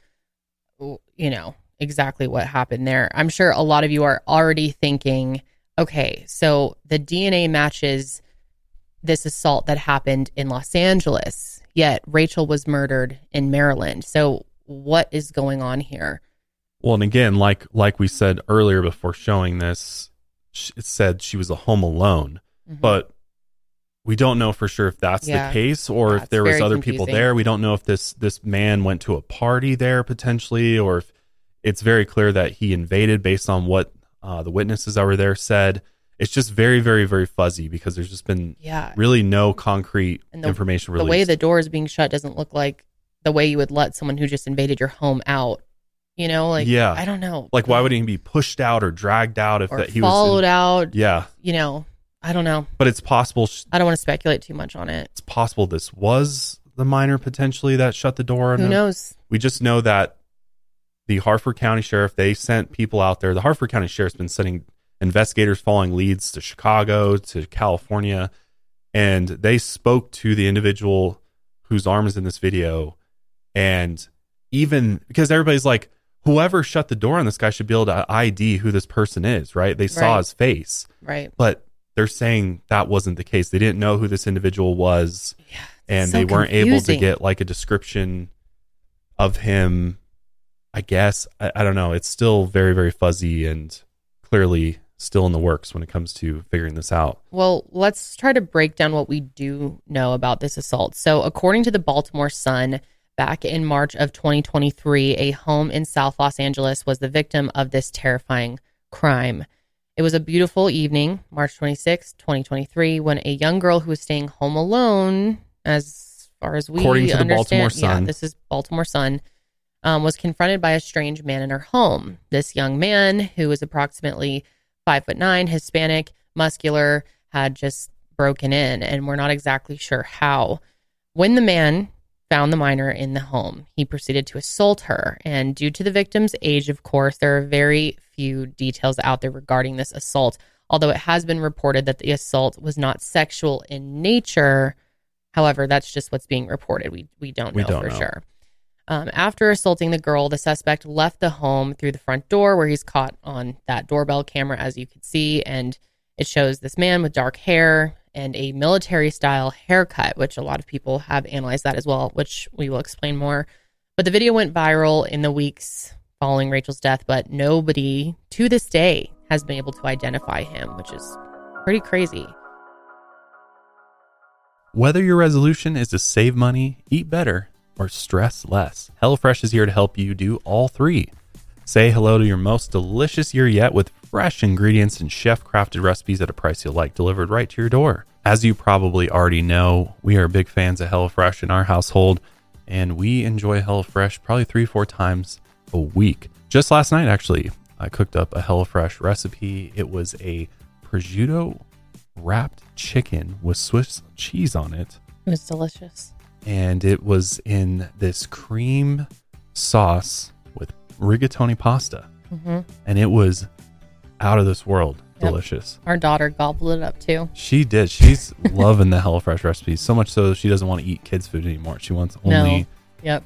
you know, exactly what happened there. I'm sure a lot of you are already thinking, okay, so the DNA matches this assault that happened in Los Angeles, yet Rachel was murdered in Maryland. So what is going on here? Well, and again, like like we said earlier before showing this, it said she was a home alone, Mhm. but we don't know for sure if that's Yeah. the case or Yeah, if there was other people there. We don't know if this this man went to a party there potentially, or if it's very clear that he invaded based on what uh, the witnesses that were there said. It's just very, very, very fuzzy because there's just been yeah. really no concrete the- information The way the door is being shut doesn't look like the way you would let someone who just invaded your home out. You know, like Yeah. I don't know. like, why would he be pushed out or dragged out if or that he was? followed out? Yeah, You know, I don't know. but it's possible. sh- I don't want to speculate too much on it. It's possible this was the minor potentially that shut the door. Who knows? We just know that the Harford County Sheriff they sent people out there. The Harford County Sheriff's been sending investigators following leads to Chicago, to California, and they spoke to the individual whose arm is in this video, and even because everybody's like, whoever shut the door on this guy should be able to ID who this person is, right? They saw Right. his face, Right. but they're saying that wasn't the case. They didn't know who this individual was Yeah. and so they weren't able to get like a description of him i guess I, I don't know it's still very very fuzzy and clearly still in the works when it comes to figuring this out Well, let's try to break down what we do know about this assault. So, according to the Baltimore Sun, back in March of 2023, a home in South Los Angeles was the victim of this terrifying crime. It was a beautiful evening, March 26, 2023, when a young girl who was staying home alone, as far as we According to the understand, Baltimore yeah, Sun. this is Baltimore Sun, um, was confronted by a strange man in her home. This young man, who was approximately five foot nine, Hispanic, muscular, had just broken in, and we're not exactly sure how. When the man found the minor in the home, he proceeded to assault her. And due to the victim's age, of course, there are very few details out there regarding this assault. Although it has been reported that the assault was not sexual in nature, however, that's just what's being reported. We we don't We know don't for know. sure. Um, after assaulting the girl, the suspect left the home through the front door, where he's caught on that doorbell camera, as you can see, and it shows this man with dark hair and a military style haircut, which a lot of people have analyzed that as well, which we will explain more. But the video went viral in the weeks following Rachel's death, but nobody to this day has been able to identify him, which is pretty crazy. whether your resolution is to save money eat better or stress less hellofresh is here to help you do all three say hello to your most delicious year yet with fresh ingredients and chef crafted recipes at a price you'll like delivered right to your door as you probably already know we are big fans of hellofresh in our household and we enjoy HelloFresh probably three, four times a week. Just last night, actually, I cooked up a HelloFresh recipe. It was a prosciutto wrapped chicken with Swiss cheese on it, It was delicious. and it was in this cream sauce rigatoni pasta, hmm and it was out of this world delicious. Our daughter gobbled it up too. She did. She's [laughs] loving the HelloFresh recipes so much so she doesn't want to eat kids' food anymore. She wants No. only Yep.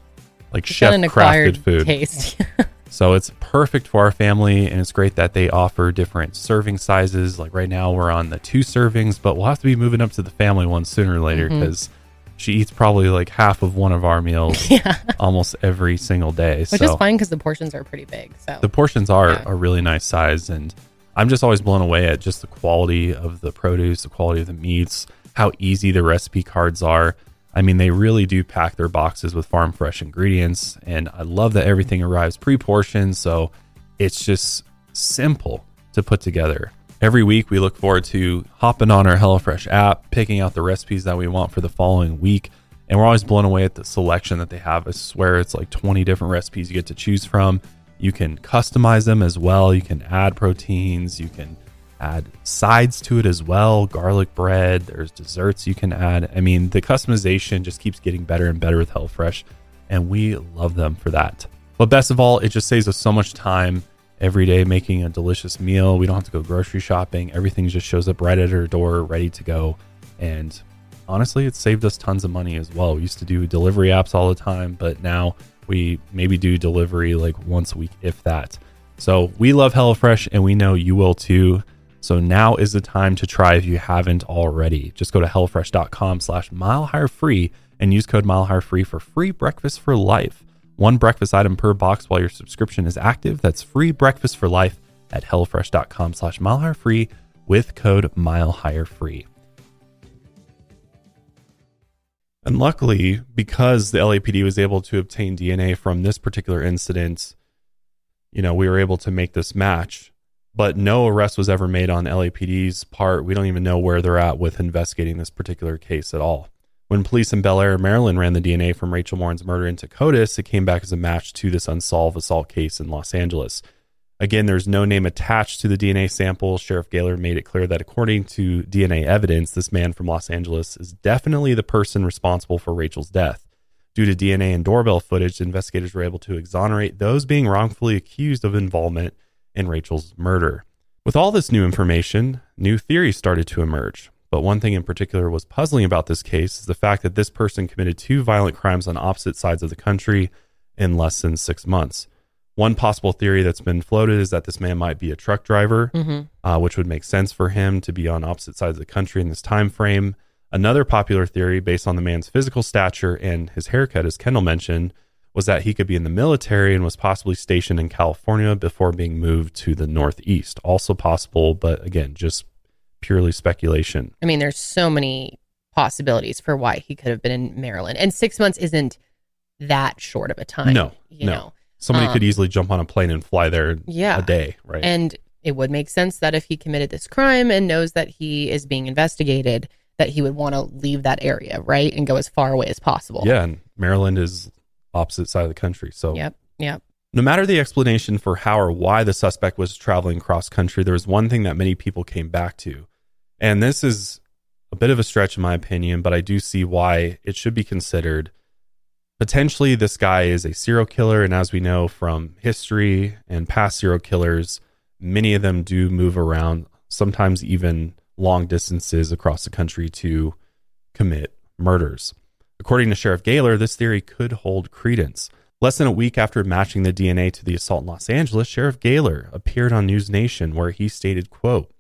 like It's chef crafted food. taste. [laughs] So it's perfect for our family, and it's great that they offer different serving sizes. Like right now, we're on the two servings, but we'll have to be moving up to the family one sooner or later because she eats probably like half of one of our meals [laughs] yeah, almost every single day. which so is fine because the portions are pretty big. So the portions are Yeah. a really nice size, and I'm just always blown away at just the quality of the produce, the quality of the meats, how easy the recipe cards are. I mean, they really do pack their boxes with farm fresh ingredients, and I love that everything arrives pre portioned, so it's just simple to put together. Every week, we look forward to hopping on our HelloFresh app, picking out the recipes that we want for the following week, and we're always blown away at the selection that they have. I swear it's like 20 different recipes you get to choose from. You can customize them as well. You can add proteins. You can add sides to it as well garlic bread. There's desserts you can add. I mean, the customization just keeps getting better and better with HelloFresh, and we love them for that. But best of all, it just saves us so much time every day making a delicious meal. We don't have to go grocery shopping. Everything just shows up right at our door, ready to go. And honestly, it saved us tons of money as well. We used to do delivery apps all the time, but now we maybe do delivery like once a week, if that. So we love HelloFresh and we know you will too. So now is the time to try if you haven't already. Just go to HelloFresh.com slash mile free and use code mile free for free breakfast for life. One breakfast item per box while your subscription is active. That's free breakfast for life at HelloFresh.com slash mile with code mile higher free. And luckily, because the LAPD was able to obtain DNA from this particular incident, you know, we were able to make this match. But no arrest was ever made on LAPD's part. We don't even know where they're at with investigating this particular case at all. When police in Bel Air, Maryland ran the DNA from Rachel Morin's murder into CODIS, it came back as a match to this unsolved assault case in Los Angeles. Again, there's no name attached to the DNA sample. Sheriff Gahler made it clear that according to DNA evidence, this man from Los Angeles is definitely the person responsible for Rachel's death. Due to DNA and doorbell footage, investigators were able to exonerate those being wrongfully accused of involvement in Rachel's murder. With all this new information, new theories started to emerge. But one thing in particular was puzzling about this case is the fact that this person committed two violent crimes on opposite sides of the country in less than six months. One possible theory that's been floated is that this man might be a truck driver, Mhm. uh, which would make sense for him to be on opposite sides of the country in this time frame. Another popular theory, based on the man's physical stature and his haircut, as Kendall mentioned, was that he could be in the military and was possibly stationed in California before being moved to the Northeast. Also possible, but again, just purely speculation. I mean, there's so many possibilities for why he could have been in Maryland, and six months isn't that short of a time. No, you no. know, Somebody Um, could easily jump on a plane and fly there Yeah. a day, right? and it would make sense that if he committed this crime and knows that he is being investigated, that he would want to leave that area, right, and go as far away as possible. yeah, and Maryland is opposite side of the country. So Yep. Yep. No matter the explanation for how or why the suspect was traveling cross country, there was one thing that many people came back to. And this is a bit of a stretch, in my opinion, but I do see why it should be considered. Potentially, this guy is a serial killer. And as we know from history and past serial killers, many of them do move around, sometimes even long distances across the country to commit murders. According to Sheriff Gahler, this theory could hold credence. Less than a week after matching the DNA to the assault in Los Angeles, Sheriff Gahler appeared on News Nation where he stated, quote,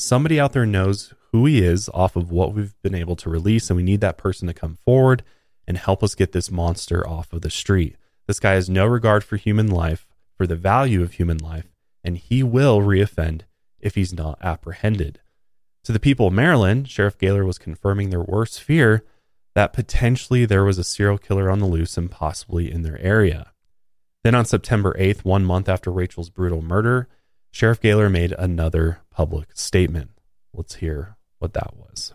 Somebody out there knows who he is off of what we've been able to release, and we need that person to come forward and help us get this monster off of the street. This guy has no regard for human life, for the value of human life, and he will reoffend if he's not apprehended. To the people of Maryland, Sheriff Gahler was confirming their worst fear that potentially there was a serial killer on the loose and possibly in their area. Then on September 8th, one month after Rachel's brutal murder, Sheriff Gahler made another public statement. Let's hear what that was.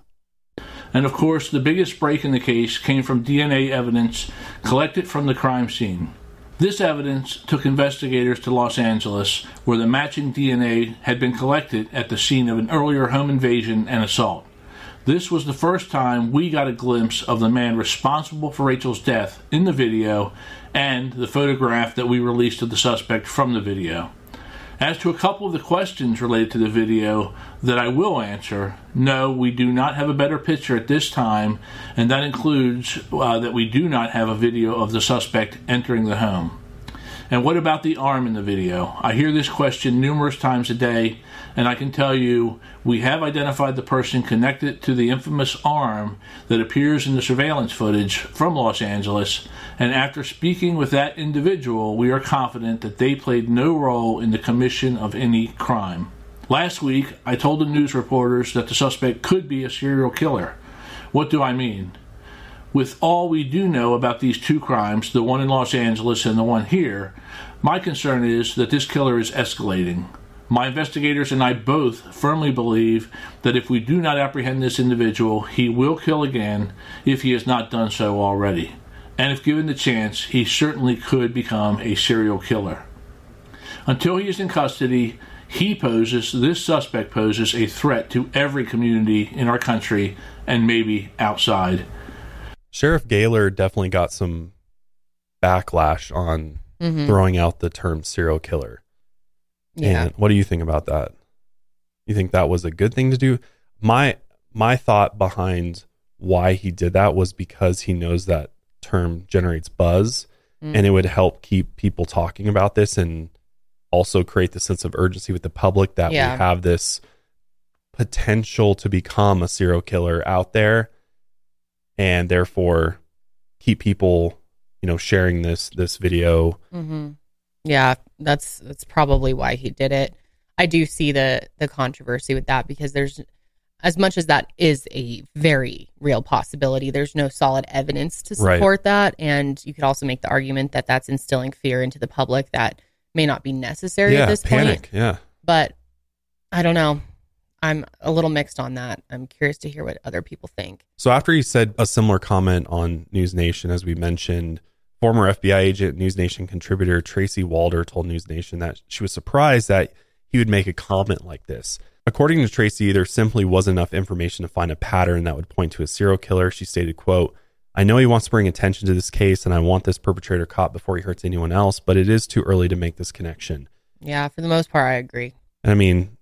And of course, the biggest break in the case came from DNA evidence collected from the crime scene. This evidence took investigators to Los Angeles, where the matching DNA had been collected at the scene of an earlier home invasion and assault. This was the first time we got a glimpse of the man responsible for Rachel's death in the video and the photograph that we released of the suspect from the video. As to a couple of the questions related to the video that I will answer, no, we do not have a better picture at this time, and that includes uh, that we do not have a video of the suspect entering the home. And what about the arm in the video? I hear this question numerous times a day, and I can tell you we have identified the person connected to the infamous arm that appears in the surveillance footage from Los Angeles. And after speaking with that individual, we are confident that they played no role in the commission of any crime. Last week, I told the news reporters that the suspect could be a serial killer. What do I mean? with all we do know about these two crimes, the one in Los Angeles and the one here, my concern is that this killer is escalating. My investigators and I both firmly believe that if we do not apprehend this individual, he will kill again if he has not done so already. And if given the chance, he certainly could become a serial killer. Until he is in custody, he poses, this suspect poses a threat to every community in our country and maybe outside. Sheriff Gahler definitely got some backlash on Mhm. throwing out the term serial killer. Yeah. And what do you think about that? You think that was a good thing to do? My my thought behind why he did that was because he knows that term generates buzz Mm. and it would help keep people talking about this and also create the sense of urgency with the public that Yeah. we have this potential to become a serial killer out there and therefore keep people you know sharing this this video hmm Yeah, that's that's probably why he did it. I do see the the controversy with that because there's as much as that is a very real possibility, there's no solid evidence to Right. support that, and you could also make the argument that that's instilling fear into the public that may not be necessary yeah at this panic point. yeah But I don't know. I'm a little mixed on that. I'm curious to hear what other people think. So after he said a similar comment on News Nation, as we mentioned, former FBI agent, News Nation contributor Tracy Walder told News Nation that she was surprised that he would make a comment like this. According to Tracy, there simply wasn't enough information to find a pattern that would point to a serial killer. She stated, quote, I know he wants to bring attention to this case and I want this perpetrator caught before he hurts anyone else, but it is too early to make this connection. Yeah, for the most part, I agree. And I mean,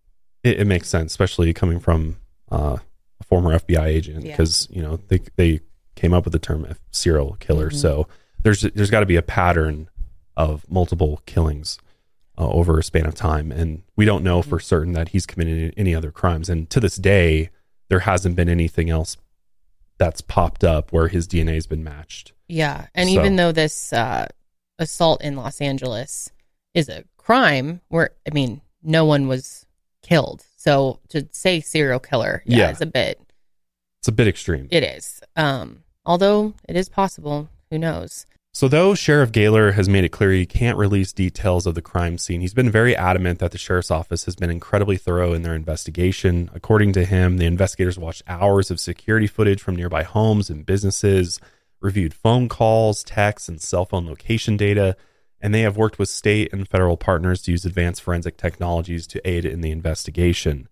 it, it makes sense, especially coming from uh, a former FBI agent, Yeah. because you know they they came up with the term serial killer. Mhm. So there's there's got to be a pattern of multiple killings uh, over a span of time, and we don't know Mm-hmm. for certain that he's committed any other crimes. And to this day, there hasn't been anything else that's popped up where his DNA has been matched. Yeah, and So- even though this uh, assault in Los Angeles is a crime, where I mean, no one was killed, so to say serial killer, yeah, Yeah. is a bit. It's a bit extreme. It is. Um, although it is possible. Who knows? So, though Sheriff Gahler has made it clear he can't release details of the crime scene, he's been very adamant that the sheriff's office has been incredibly thorough in their investigation. According to him, the investigators watched hours of security footage from nearby homes and businesses, reviewed phone calls, texts, and cell phone location data, and they have worked with state and federal partners to use advanced forensic technologies to aid in the investigation.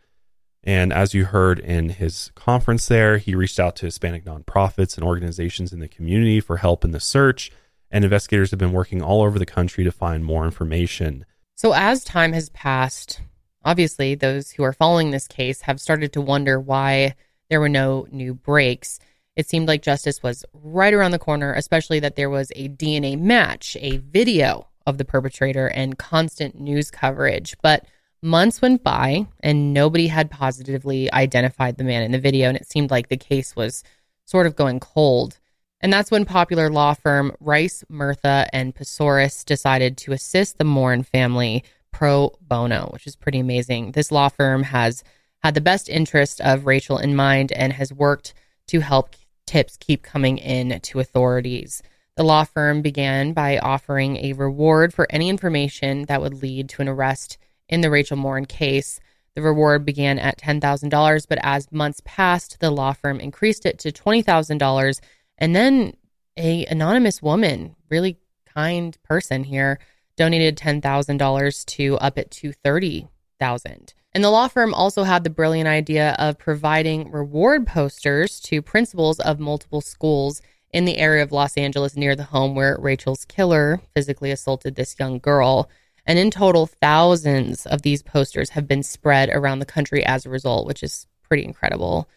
And as you heard in his conference there, he reached out to Hispanic nonprofits and organizations in the community for help in the search. And investigators have been working all over the country to find more information. So as time has passed, obviously those who are following this case have started to wonder why there were no new breaks. It seemed like justice was right around the corner, especially that there was a DNA match, a video of the perpetrator, and constant news coverage. But months went by and nobody had positively identified the man in the video, and it seemed like the case was sort of going cold. And that's when popular law firm Rice, Murtha, and Psoras decided to assist the Morin family pro bono, which is pretty amazing. This law firm has had the best interest of Rachel in mind and has worked to help tips keep coming in to authorities. The law firm began by offering a reward for any information that would lead to an arrest in the Rachel Morin case. The reward began at $10,000, but as months passed, the law firm increased it to $20,000 and then a anonymous woman, really kind person here, donated $10,000 to up it to 30,000. And the law firm also had the brilliant idea of providing reward posters to principals of multiple schools in the area of Los Angeles near the home where Rachel's killer physically assaulted this young girl. And in total, thousands of these posters have been spread around the country as a result, which is pretty incredible.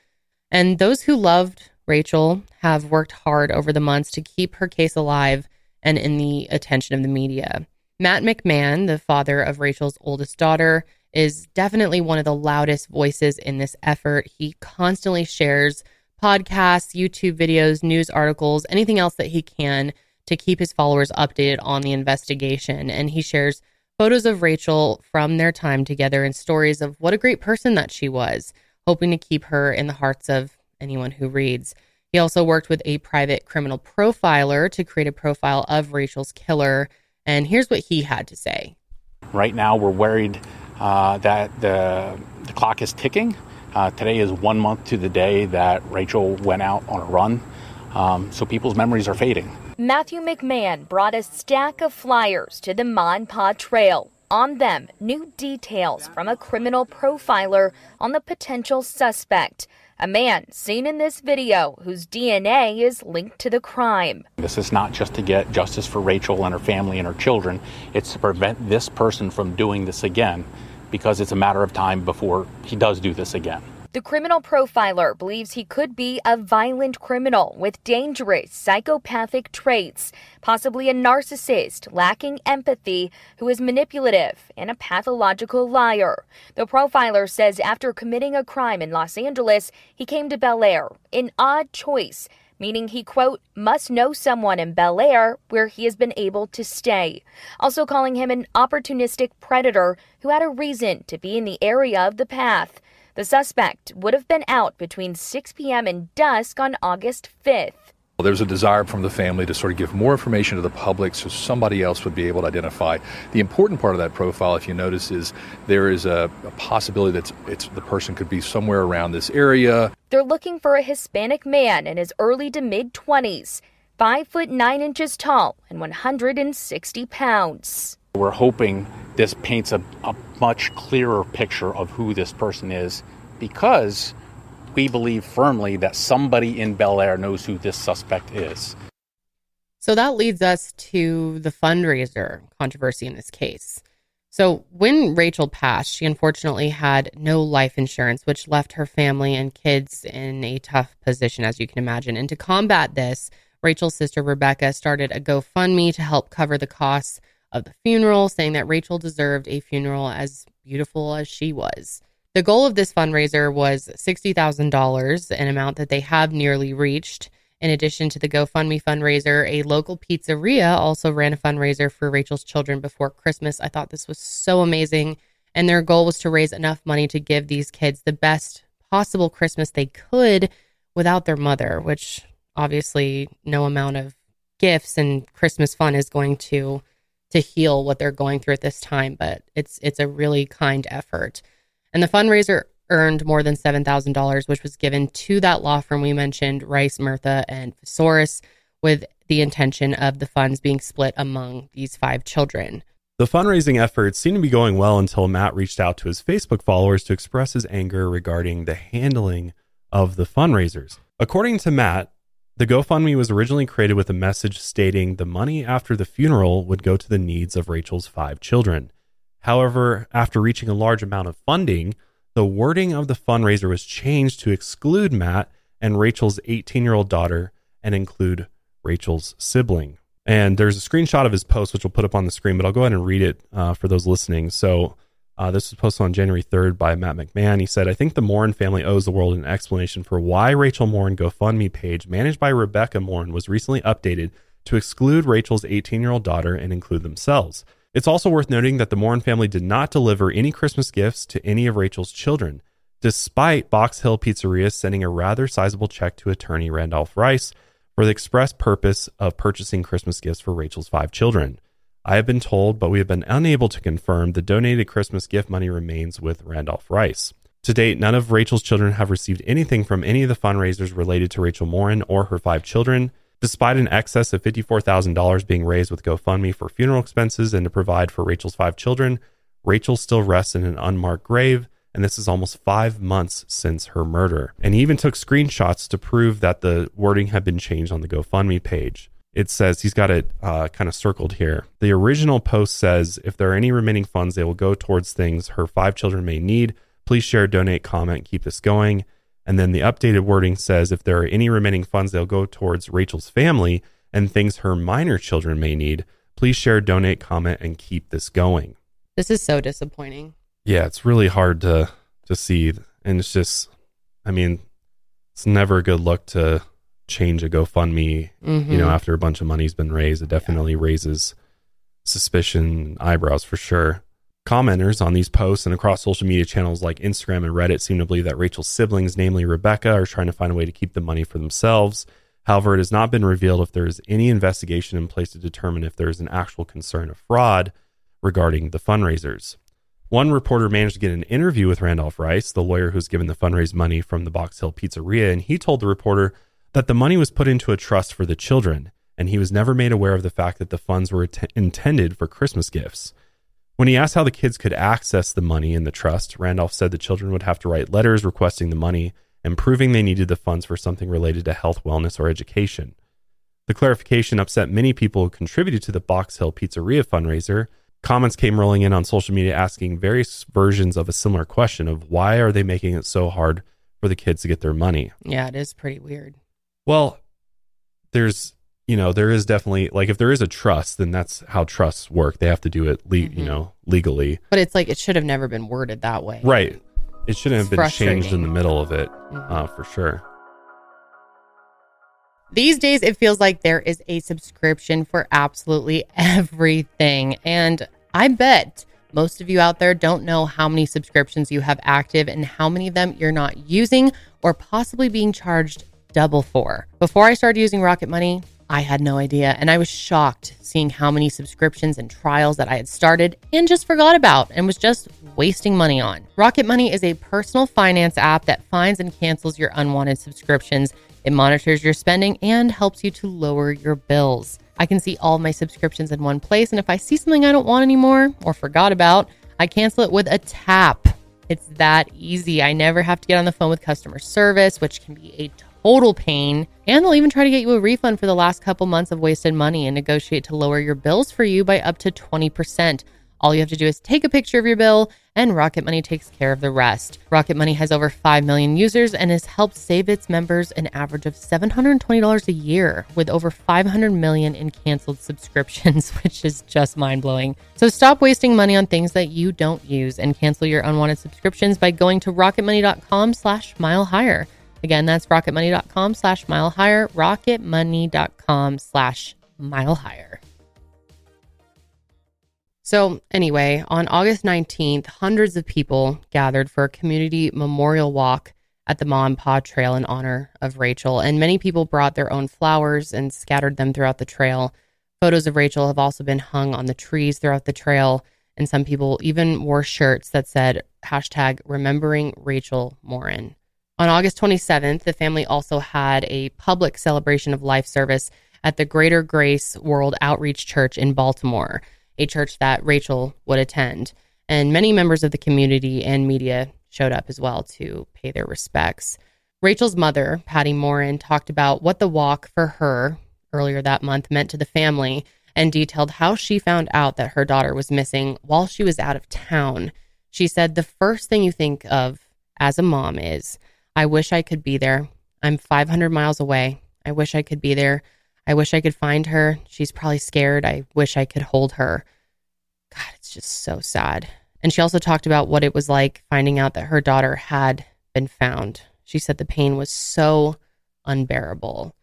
And those who loved Rachel have worked hard over the months to keep her case alive and in the attention of the media. Matt McMahon, the father of Rachel's oldest daughter, is definitely one of the loudest voices in this effort. He constantly shares podcasts, YouTube videos, news articles, anything else that he can to keep his followers updated on the investigation. And he shares photos of Rachel from their time together and stories of what a great person that she was, hoping to keep her in the hearts of anyone who reads. He also worked with a private criminal profiler to create a profile of Rachel's killer. And here's what he had to say. Right now, we're worried uh, that the, the clock is ticking. Uh, today is one month to the day that Rachel went out on a run. Um, so people's memories are fading. Matthew McMahon brought a stack of flyers to the Mon Pa Trail. On them, new details from a criminal profiler on the potential suspect, a man seen in this video whose DNA is linked to the crime. This is not just to get justice for Rachel and her family and her children, it's to prevent this person from doing this again because it's a matter of time before he does do this again. The criminal profiler believes he could be a violent criminal with dangerous psychopathic traits, possibly a narcissist lacking empathy who is manipulative and a pathological liar. The profiler says after committing a crime in Los Angeles, he came to Bel Air, an odd choice meaning he, quote, must know someone in Bel Air where he has been able to stay. Also calling him an opportunistic predator who had a reason to be in the area of the path. The suspect would have been out between 6 p.m. and dusk on August 5th. Well, there's a desire from the family to sort of give more information to the public so somebody else would be able to identify. The important part of that profile, if you notice, is there is a, a possibility that it's, the person could be somewhere around this area. They're looking for a Hispanic man in his early to mid 20s, 5 foot 9 inches tall and 160 pounds. We're hoping this paints a, a much clearer picture of who this person is because we believe firmly that somebody in Bel Air knows who this suspect is. So that leads us to the fundraiser controversy in this case. So when Rachel passed, she unfortunately had no life insurance, which left her family and kids in a tough position, as you can imagine. And to combat this, Rachel's sister Rebecca started a GoFundMe to help cover the costs of the funeral, saying that Rachel deserved a funeral as beautiful as she was. The goal of this fundraiser was $60,000, an amount that they have nearly reached. In addition to the GoFundMe fundraiser, a local pizzeria also ran a fundraiser for Rachel's children before Christmas. I thought this was so amazing. And their goal was to raise enough money to give these kids the best possible Christmas they could without their mother, which obviously no amount of gifts and Christmas fun is going to to heal what they're going through at this time, but it's it's a really kind effort. And the fundraiser earned more than $7,000 which was given to that law firm we mentioned, Rice, Murtha and Psoras with the intention of the funds being split among these five children. The fundraising efforts seemed to be going well until Matt reached out to his Facebook followers to express his anger regarding the handling of the fundraisers. According to Matt, the GoFundMe was originally created with a message stating the money after the funeral would go to the needs of Rachel's five children. However, after reaching a large amount of funding, the wording of the fundraiser was changed to exclude Matt and Rachel's 18 year old daughter and include Rachel's sibling. And there's a screenshot of his post, which we'll put up on the screen, but I'll go ahead and read it uh, for those listening. So uh, this was posted on January 3rd by Matt McMahon. He said, I think the Morin family owes the world an explanation for why Rachel Morin GoFundMe page, managed by Rebecca Morin, was recently updated to exclude Rachel's 18 year old daughter and include themselves. It's also worth noting that the Morin family did not deliver any Christmas gifts to any of Rachel's children, despite Box Hill Pizzeria sending a rather sizable check to attorney Randolph Rice for the express purpose of purchasing Christmas gifts for Rachel's five children. I have been told, but we have been unable to confirm the donated Christmas gift money remains with Randolph Rice. To date, none of Rachel's children have received anything from any of the fundraisers related to Rachel Morin or her five children. Despite an excess of $54,000 being raised with GoFundMe for funeral expenses and to provide for Rachel's five children, Rachel still rests in an unmarked grave, and this is almost five months since her murder. And he even took screenshots to prove that the wording had been changed on the GoFundMe page. It says he's got it uh, kind of circled here. The original post says if there are any remaining funds, they will go towards things her five children may need. Please share, donate, comment, keep this going. And then the updated wording says if there are any remaining funds, they'll go towards Rachel's family and things her minor children may need. Please share, donate, comment, and keep this going. This is so disappointing. Yeah, it's really hard to to see, and it's just, I mean, it's never a good look to change a GoFundMe. Mhm. You know, after a bunch of money's been raised, it definitely raises suspicion, eyebrows for sure. Commenters on these posts and across social media channels like Instagram and Reddit seem to believe that Rachel's siblings, namely Rebecca, are trying to find a way to keep the money for themselves. However, it has not been revealed if there is any investigation in place to determine if there is an actual concern of fraud regarding the fundraisers. One reporter managed to get an interview with Randolph Rice, the lawyer who's given the fundraise money from the Box Hill Pizzeria, and he told the reporter that the money was put into a trust for the children, and he was never made aware of the fact that the funds were int- intended for Christmas gifts. When he asked how the kids could access the money in the trust, Randolph said the children would have to write letters requesting the money and proving they needed the funds for something related to health, wellness, or education. The clarification upset many people who contributed to the Box Hill Pizzeria fundraiser. Comments came rolling in on social media asking various versions of a similar question of why are they making it so hard for the kids to get their money? Yeah, it is pretty weird. Well, there's you know there is definitely like if there is a trust, then that's how trusts work. They have to do it le- you Mhm. know legally, But it's like it should have never been worded that way. right? It shouldn't have been changed in the middle of it, Mhm. uh, for sure. These days, it feels like there is a subscription for absolutely everything. And I bet most of you out there don't know how many subscriptions you have active and how many of them you're not using or possibly being charged double for. Before I started using Rocket Money, I had no idea. And I was shocked seeing how many subscriptions and trials that I had started and just forgot about and was just wasting money on. Rocket Money is a personal finance app that finds and cancels your unwanted subscriptions. It monitors your spending and helps you to lower your bills. I can see all my subscriptions in one place. And if I see something I don't want anymore or forgot about, I cancel it with a tap. It's that easy. I never have to get on the phone with customer service, which can be a total pain. And they'll even try to get you a refund for the last couple months of wasted money and negotiate to lower your bills for you by up to 20%. All you have to do is take a picture of your bill, and Rocket Money takes care of the rest. Rocket Money has over 5 million users and has helped save its members an average of $720 a year with over 500 million in canceled [laughs] subscriptions, which is just mind blowing. So stop wasting money on things that you don't use and cancel your unwanted subscriptions by going to rocketmoney.com slash mile higher. Again, that's rocketmoney.com slash mile higher, rocketmoney.com slash mile higher. So, anyway, on August 19th, hundreds of people gathered for a community memorial walk at the and Pa Trail in honor of Rachel. And many people brought their own flowers and scattered them throughout the trail. Photos of Rachel have also been hung on the trees throughout the trail. And some people even wore shirts that said hashtag remembering Rachel Morin. On August 27th, the family also had a public celebration of life service at the Greater Grace World Outreach Church in Baltimore, a church that Rachel would attend. And many members of the community and media showed up as well to pay their respects. Rachel's mother, Patty Morin, talked about what the walk for her earlier that month meant to the family and detailed how she found out that her daughter was missing while she was out of town. She said, The first thing you think of as a mom is, I wish I could be there. I'm 500 miles away. I wish I could be there. I wish I could find her. She's probably scared. I wish I could hold her. God, it's just so sad. And she also talked about what it was like finding out that her daughter had been found. She said the pain was so unbearable.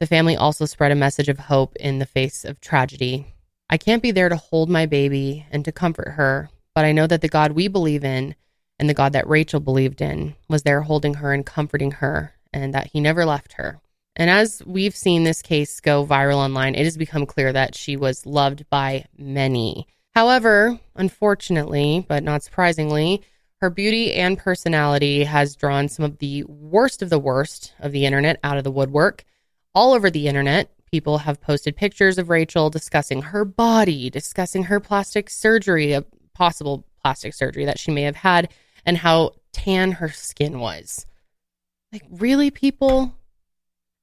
The family also spread a message of hope in the face of tragedy. I can't be there to hold my baby and to comfort her, but I know that the God we believe in and the God that Rachel believed in was there holding her and comforting her, and that he never left her. And as we've seen this case go viral online, it has become clear that she was loved by many. However, unfortunately, but not surprisingly, her beauty and personality has drawn some of the worst of the worst of the internet out of the woodwork. All over the internet, people have posted pictures of Rachel discussing her body, discussing her plastic surgery, a possible plastic surgery that she may have had, and how tan her skin was. Like, really, people?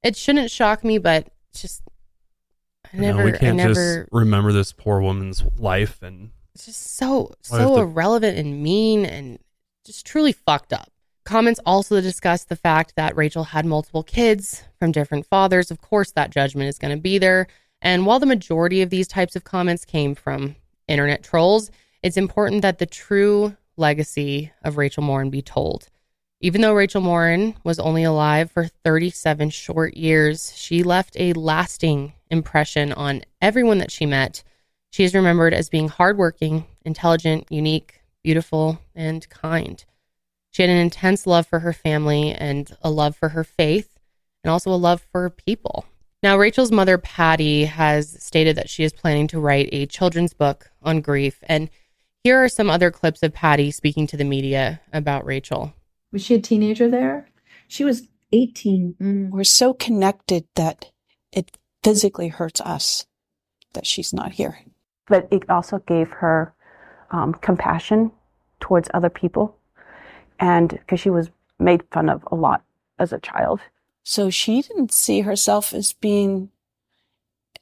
It shouldn't shock me, but just I never, we can't I never, just remember this poor woman's life and it's just so so irrelevant and mean and just truly fucked up. Comments also discuss the fact that Rachel had multiple kids from different fathers. Of course, that judgment is going to be there. And while the majority of these types of comments came from internet trolls, it's important that the true legacy of Rachel Morin be told. Even though Rachel Morin was only alive for 37 short years, she left a lasting impression on everyone that she met. She is remembered as being hardworking, intelligent, unique, beautiful, and kind. She had an intense love for her family and a love for her faith, and also a love for people. Now, Rachel's mother, Patty, has stated that she is planning to write a children's book on grief. And here are some other clips of Patty speaking to the media about Rachel. Was she a teenager there? She was 18. We're so connected that it physically hurts us that she's not here. but it also gave her um, compassion towards other people and because she was made fun of a lot as a child So she didn't see herself as being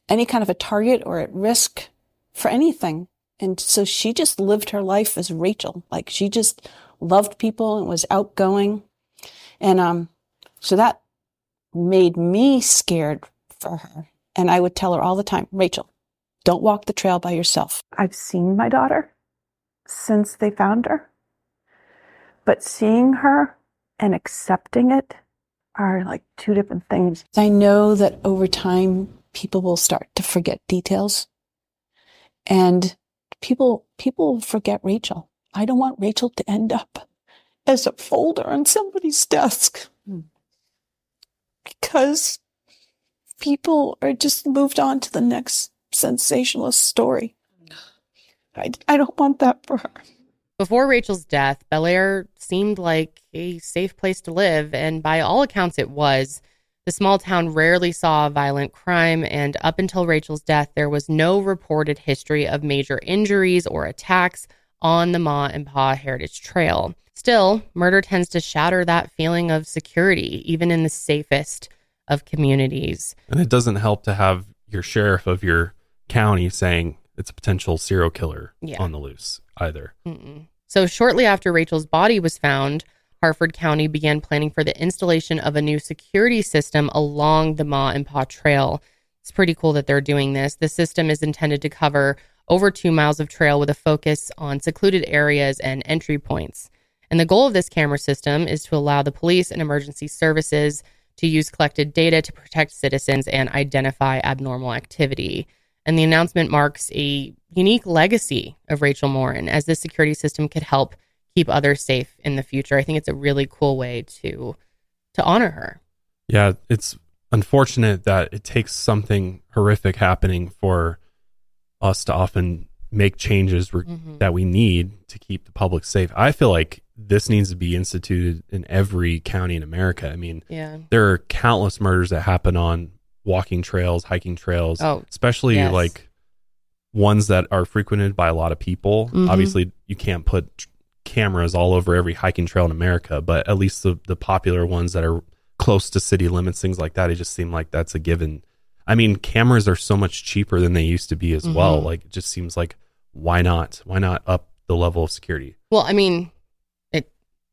any kind of a target or at risk for anything. And so she just lived her life as Rachel. Like she just loved people and was outgoing. And um, so that made me scared for her. And I would tell her all the time, Rachel, don't walk the trail by yourself. i've seen my daughter since they found her but seeing her and accepting it are like two different things I know that over time, people will start to forget details and people, people forget Rachel. I don't want Rachel to end up as a folder on somebody's desk hmm. because people are just moved on to the next sensationalist story. I, I don't want that for her. Before Rachel's death, Bel Air seemed like a safe place to live, and by all accounts, it was. The small town rarely saw violent crime, and up until Rachel's death, there was no reported history of major injuries or attacks on the Ma and Pa Heritage Trail. Still, murder tends to shatter that feeling of security, even in the safest of communities. and it doesn't help to have your sheriff of your county saying it's a potential serial killer Yeah. on the loose either. Mm-mm. So, shortly after Rachel's body was found, Harford County began planning for the installation of a new security system along the Ma and Pa Trail. It's pretty cool that they're doing this. The system is intended to cover over two miles of trail with a focus on secluded areas and entry points. And the goal of this camera system is to allow the police and emergency services to use collected data to protect citizens and identify abnormal activity. And the announcement marks a unique legacy of Rachel Morin as this security system could help keep others safe in the future. I think it's a really cool way to to honor her. Yeah, it's unfortunate that it takes something horrific happening for us to often make changes re- Mhm. that we need to keep the public safe. I feel like this needs to be instituted in every county in America. I mean, Yeah. there are countless murders that happen on walking trails, hiking trails, Oh, especially yes. like ones that are frequented by a lot of people. Mhm. Obviously, you can't put cameras all over every hiking trail in America, but at least the, the popular ones that are close to city limits, things like that, it just seemed like that's a given. I mean, cameras are so much cheaper than they used to be as well. Mhm. Like, it just seems like why not? Why not up the level of security? Well, I mean, it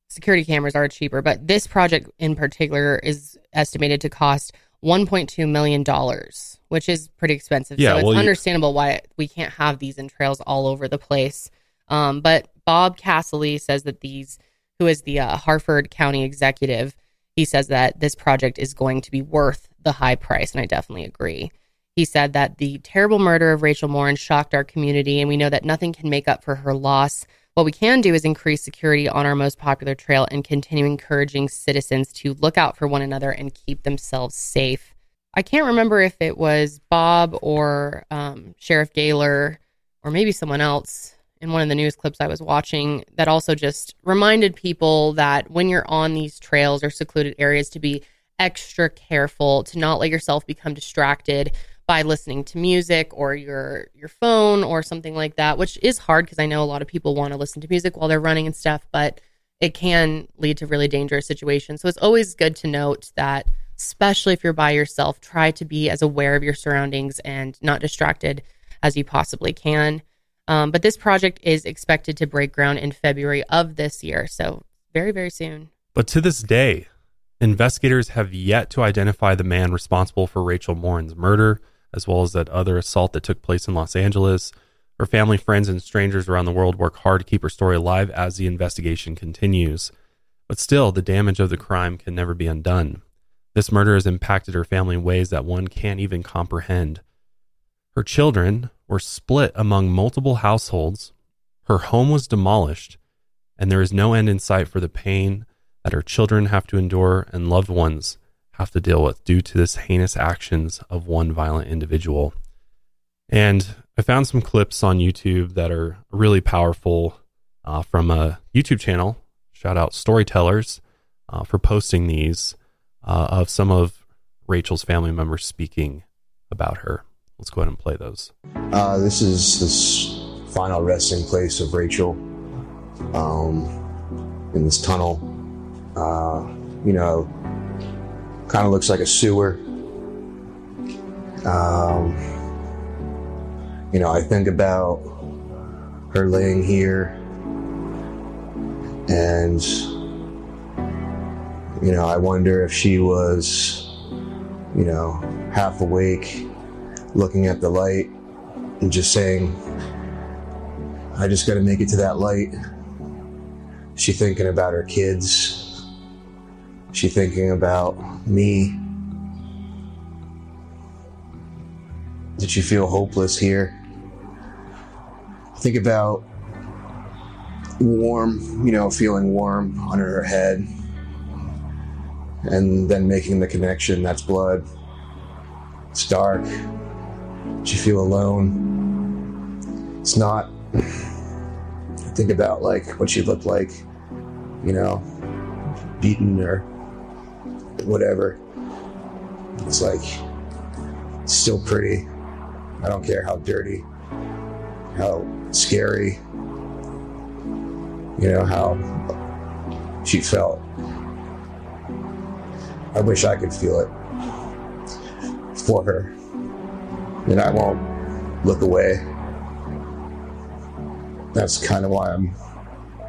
security cameras are cheaper, but this project in particular is estimated to cost 1.2 million dollars, which is pretty expensive. Yeah, so it's well, you- understandable why we can't have these in trails all over the place. Um, but Bob Cassilly says that these, who is the uh, Harford County executive, he says that this project is going to be worth the high price, and I definitely agree. He said that the terrible murder of Rachel Morin shocked our community, and we know that nothing can make up for her loss. What we can do is increase security on our most popular trail and continue encouraging citizens to look out for one another and keep themselves safe. I can't remember if it was Bob or um, Sheriff Gahler or maybe someone else in one of the news clips I was watching that also just reminded people that when you're on these trails or secluded areas to be extra careful, to not let yourself become distracted by listening to music or your your phone or something like that, which is hard because I know a lot of people want to listen to music while they're running and stuff, but it can lead to really dangerous situations. So it's always good to note that especially if you're by yourself, try to be as aware of your surroundings and not distracted as you possibly can. Um, but this project is expected to break ground in February of this year. So, very, very soon. But to this day, investigators have yet to identify the man responsible for Rachel Morin's murder, as well as that other assault that took place in Los Angeles. Her family, friends, and strangers around the world work hard to keep her story alive as the investigation continues. But still, the damage of the crime can never be undone. This murder has impacted her family in ways that one can't even comprehend. Her children were split among multiple households, her home was demolished, and there is no end in sight for the pain that her children have to endure and loved ones have to deal with due to this heinous actions of one violent individual. And I found some clips on YouTube that are really powerful uh, from a YouTube channel. Shout out Storytellers uh, for posting these uh, of some of Rachel's family members speaking about her. Let's go ahead and play those. Uh, this is this final resting place of Rachel um, in this tunnel. Uh, you know, kind of looks like a sewer. Um, you know, I think about her laying here and, you know, I wonder if she was, you know, half awake, looking at the light and just saying, I just got to make it to that light. She thinking about her kids. She thinking about me. Did she feel hopeless here? Think about warm, you know, feeling warm under her head, and then making the connection that's blood. It's dark. Did you feel alone? It's not. Think about like what she looked like, you know, beaten or whatever. It's like still pretty. I don't care how dirty, how scary, you know, how she felt. I wish I could feel it for her. And I won't look away. That's kind of why I'm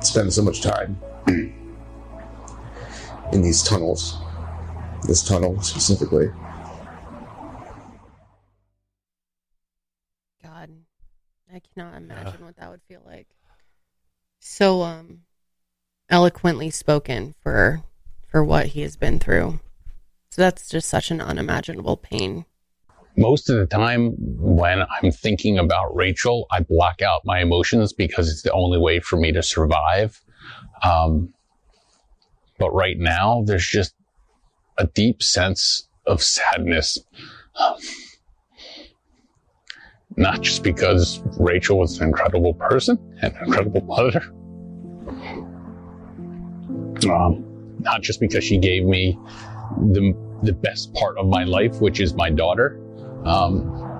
spending so much time [clears throat] in these tunnels. This tunnel specifically. God, I cannot imagine what that would feel like. So um eloquently spoken for for what he has been through. So that's just such an unimaginable pain. Most of the time, when I'm thinking about Rachel, I block out my emotions because it's the only way for me to survive. Um, but right now, there's just a deep sense of sadness. Not just because Rachel was an incredible person and an incredible mother, um, not just because she gave me the, the best part of my life, which is my daughter, um,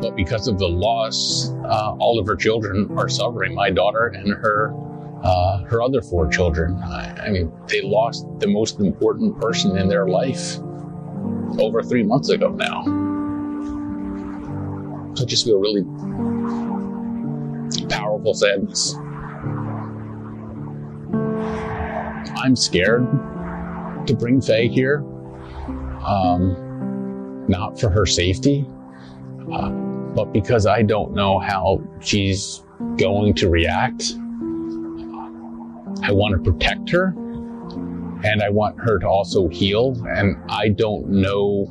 but because of the loss, uh, all of her children are suffering. My daughter and her uh, her other four children. I, I mean, they lost the most important person in their life over three months ago now. I just feel really powerful sadness. I'm scared to bring Faye here, um, not for her safety, uh, but because I don't know how she's going to react. I want to protect her and I want her to also heal. And I don't know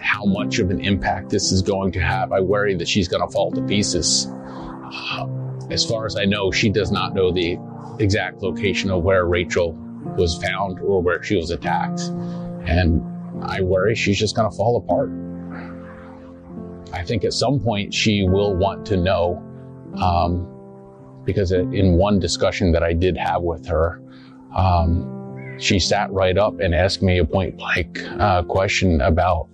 how much of an impact this is going to have. I worry that she's going to fall to pieces. Uh, as far as I know, she does not know the exact location of where Rachel was found or where she was attacked. And I worry she's just going to fall apart. I think at some point she will want to know, um, because in one discussion that I did have with her, um, she sat right up and asked me a point blank uh, question about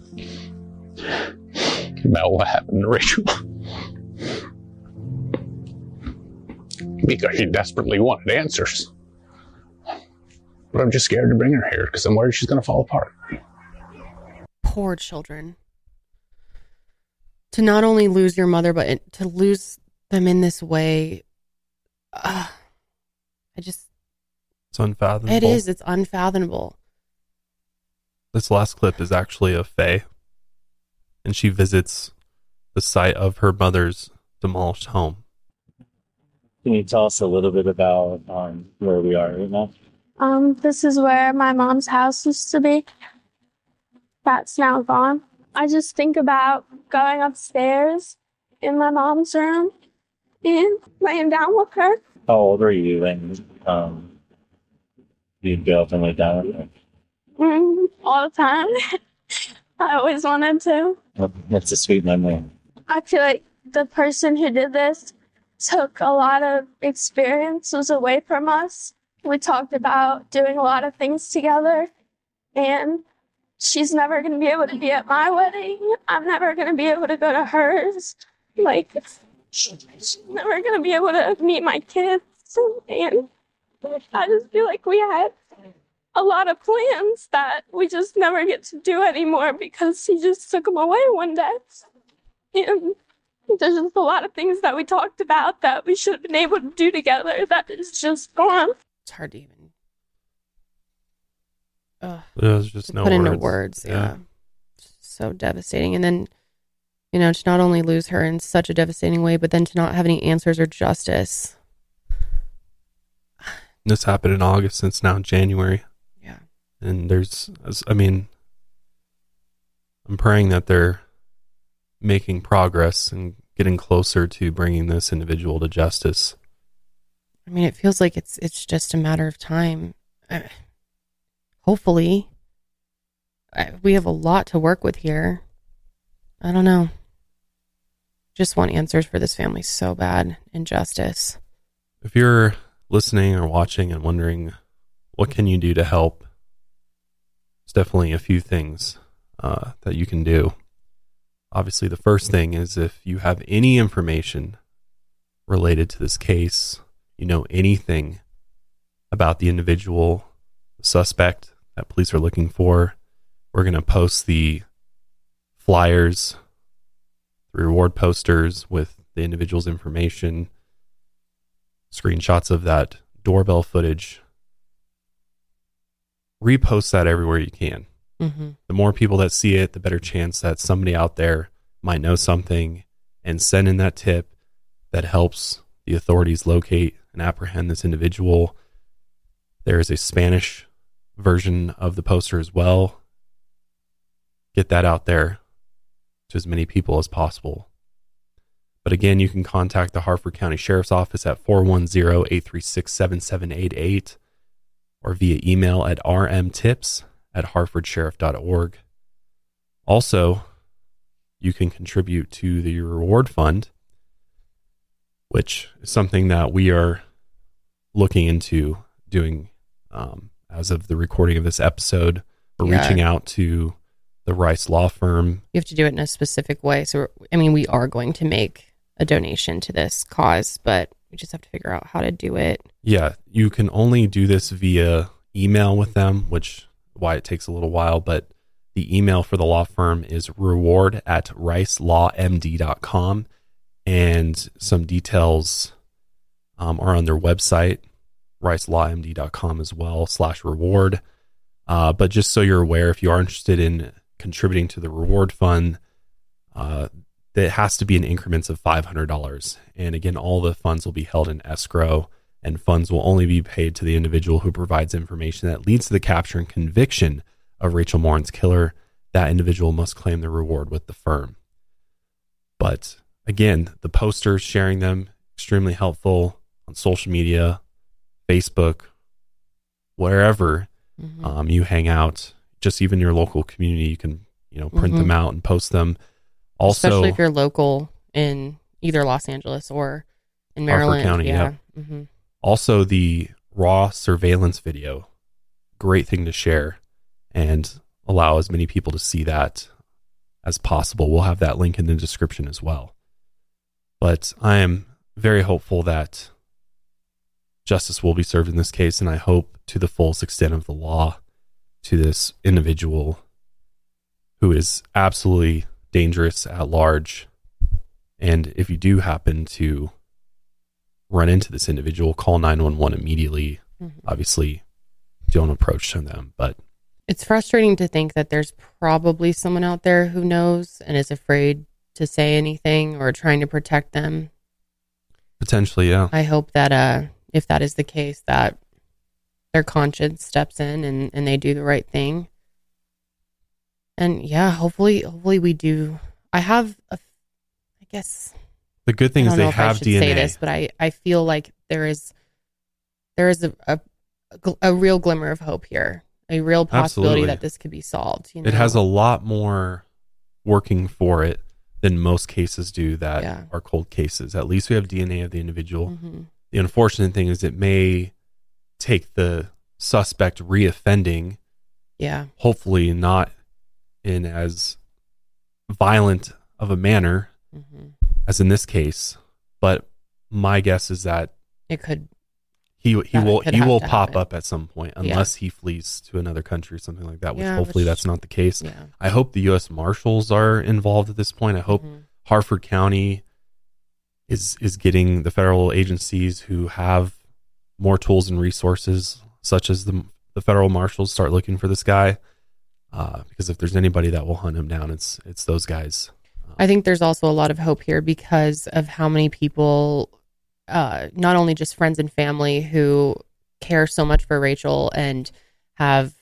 about what happened to Rachel. [laughs] because she desperately wanted answers. but I'm just scared to bring her here because I'm worried she's going to fall apart. Poor children. To not only lose your mother, but to lose them in this way. Uh, I just, It's unfathomable. it is, it's unfathomable. This last clip is actually of Faye, and she visits the site of her mother's demolished home. Can you tell us a little bit about um, where we are right now? Um, this is where my mom's house used to be. That's now gone. I just think about going upstairs in my mom's room and laying down with her. How old were you when um, you'd go up and lay down with her? Mm, all the time. [laughs] I always wanted to. That's a sweet memory. I feel like the person who did this took a lot of experiences away from us. We talked about doing a lot of things together, and she's never going to be able to be at my wedding. I'm never going to be able to go to hers. Like, she's never going to be able to meet my kids. And I just feel like we had a lot of plans that we just never get to do anymore because he just took them away one day. And there's just a lot of things that we talked about that we should have been able to do together that is just gone. It's hard to even. Ugh, There's just no put into words. words. Yeah. Yeah. So devastating. And then, you know, to not only lose her in such a devastating way, but then to not have any answers or justice. This happened in August, since now January. Yeah. And there's, I mean, I'm praying that they're making progress and getting closer to bringing this individual to justice. I mean, it feels like it's it's just a matter of time. Uh, hopefully, we have a lot to work with here. I don't know. Just want answers for this family so bad and justice. If you're listening or watching and wondering what can you do to help, there's definitely a few things uh, that you can do. Obviously, the first thing is if you have any information related to this case, you know anything about the individual suspect that police are looking for, we're going to post the flyers, the reward posters with the individual's information, screenshots of that doorbell footage. Repost that everywhere you can. Mhm. The more people that see it, the better chance that somebody out there might know something and send in that tip that helps the authorities locate and apprehend this individual. There is a Spanish version of the poster as well. Get that out there to as many people as possible. But again, you can contact the Harford County Sheriff's Office at 410 836 7788 or via email at rmtips at harfordsheriff.org. Also, you can contribute to the reward fund, which is something that we are looking into doing um, as of the recording of this episode. We're Yeah. reaching out to the Rice Law Firm. You have to do it in a specific way. So, I mean, we are going to make a donation to this cause, but we just have to figure out how to do it. Yeah, you can only do this via email with them, which why it takes a little while, but the email for the law firm is reward at ricelawmd.com and some details um, are on their website ricelawmd.com as well slash reward uh, but just so you're aware if you are interested in contributing to the reward fund uh, has to be in increments of $500 and again all the funds will be held in escrow and funds will only be paid to the individual who provides information that leads to the capture and conviction of Rachel Morin's killer. That individual must claim the reward with the firm. But again, the posters, sharing them, extremely helpful on social media, Facebook, wherever Mhm. um, you hang out, just even your local community, you can you know print them Mhm. out and post them. Also, especially if you're local in either Los Angeles or in Maryland. County, yeah. yep. hmm Also, the raw surveillance video, great thing to share and allow as many people to see that as possible. We'll have that link in the description as well. But I am very hopeful that justice will be served in this case, and I hope to the fullest extent of the law to this individual who is absolutely dangerous at large. And if you do happen to run into this individual, call 911 immediately. Mhm. Obviously, don't approach them, but It's frustrating to think that there's probably someone out there who knows and is afraid to say anything or trying to protect them. potentially, yeah. I hope that uh if that is the case that their conscience steps in and, and they do the right thing. And yeah, hopefully hopefully we do I have a I guess The good thing I is they if I have should DNA. say this, but I, I feel like there is there is a, a a real glimmer of hope here, a real possibility Absolutely. that this could be solved. You know? It has a lot more working for it than most cases do that Yeah. are cold cases. At least we have DNA of the individual. Mhm. The unfortunate thing is it may take the suspect reoffending, Yeah. hopefully not in as violent of a manner Mhm. as in this case. But my guess is that It could. he he will he will pop happen. up at some point Yeah. unless he flees to another country or something like that. Which Yeah, hopefully which- that's not the case. yeah. I hope the U.S. Marshals are involved at this point. I hope Mhm. Harford County is is getting the federal agencies who have more tools and resources, such as the the federal marshals, start looking for this guy. Uh, because if there's anybody that will hunt him down, it's it's those guys. I think there's also a lot of hope here because of how many people, uh, not only just friends and family who care so much for Rachel and have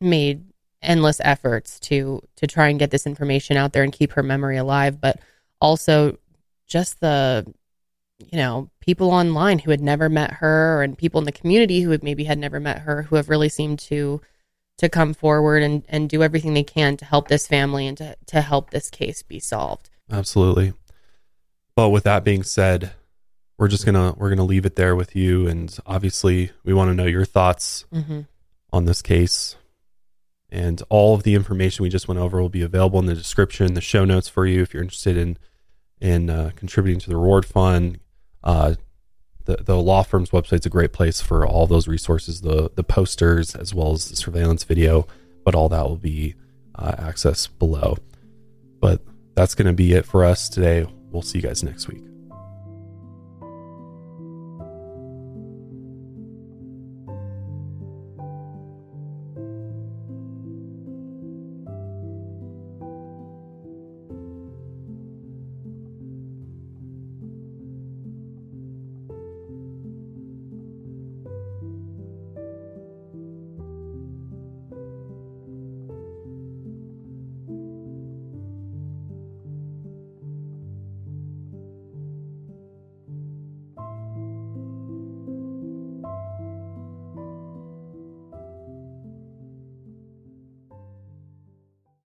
made endless efforts to to try and get this information out there and keep her memory alive, but also just the you know people online who had never met her and people in the community who had maybe had never met her who have really seemed to to come forward and, and do everything they can to help this family and to, to help this case be solved. Absolutely. But with that being said, we're just gonna we're gonna leave it there with you, and obviously we want to know your thoughts Mhm. on this case. And all of the information we just went over will be available in the description, the show notes for you if you're interested in in uh, contributing to the reward fund. Uh, the the law firm's website's a great place for all those resources, the the posters as well as the surveillance video. But all that will be uh, accessed below. But that's going to be it for us today. We'll see you guys next week.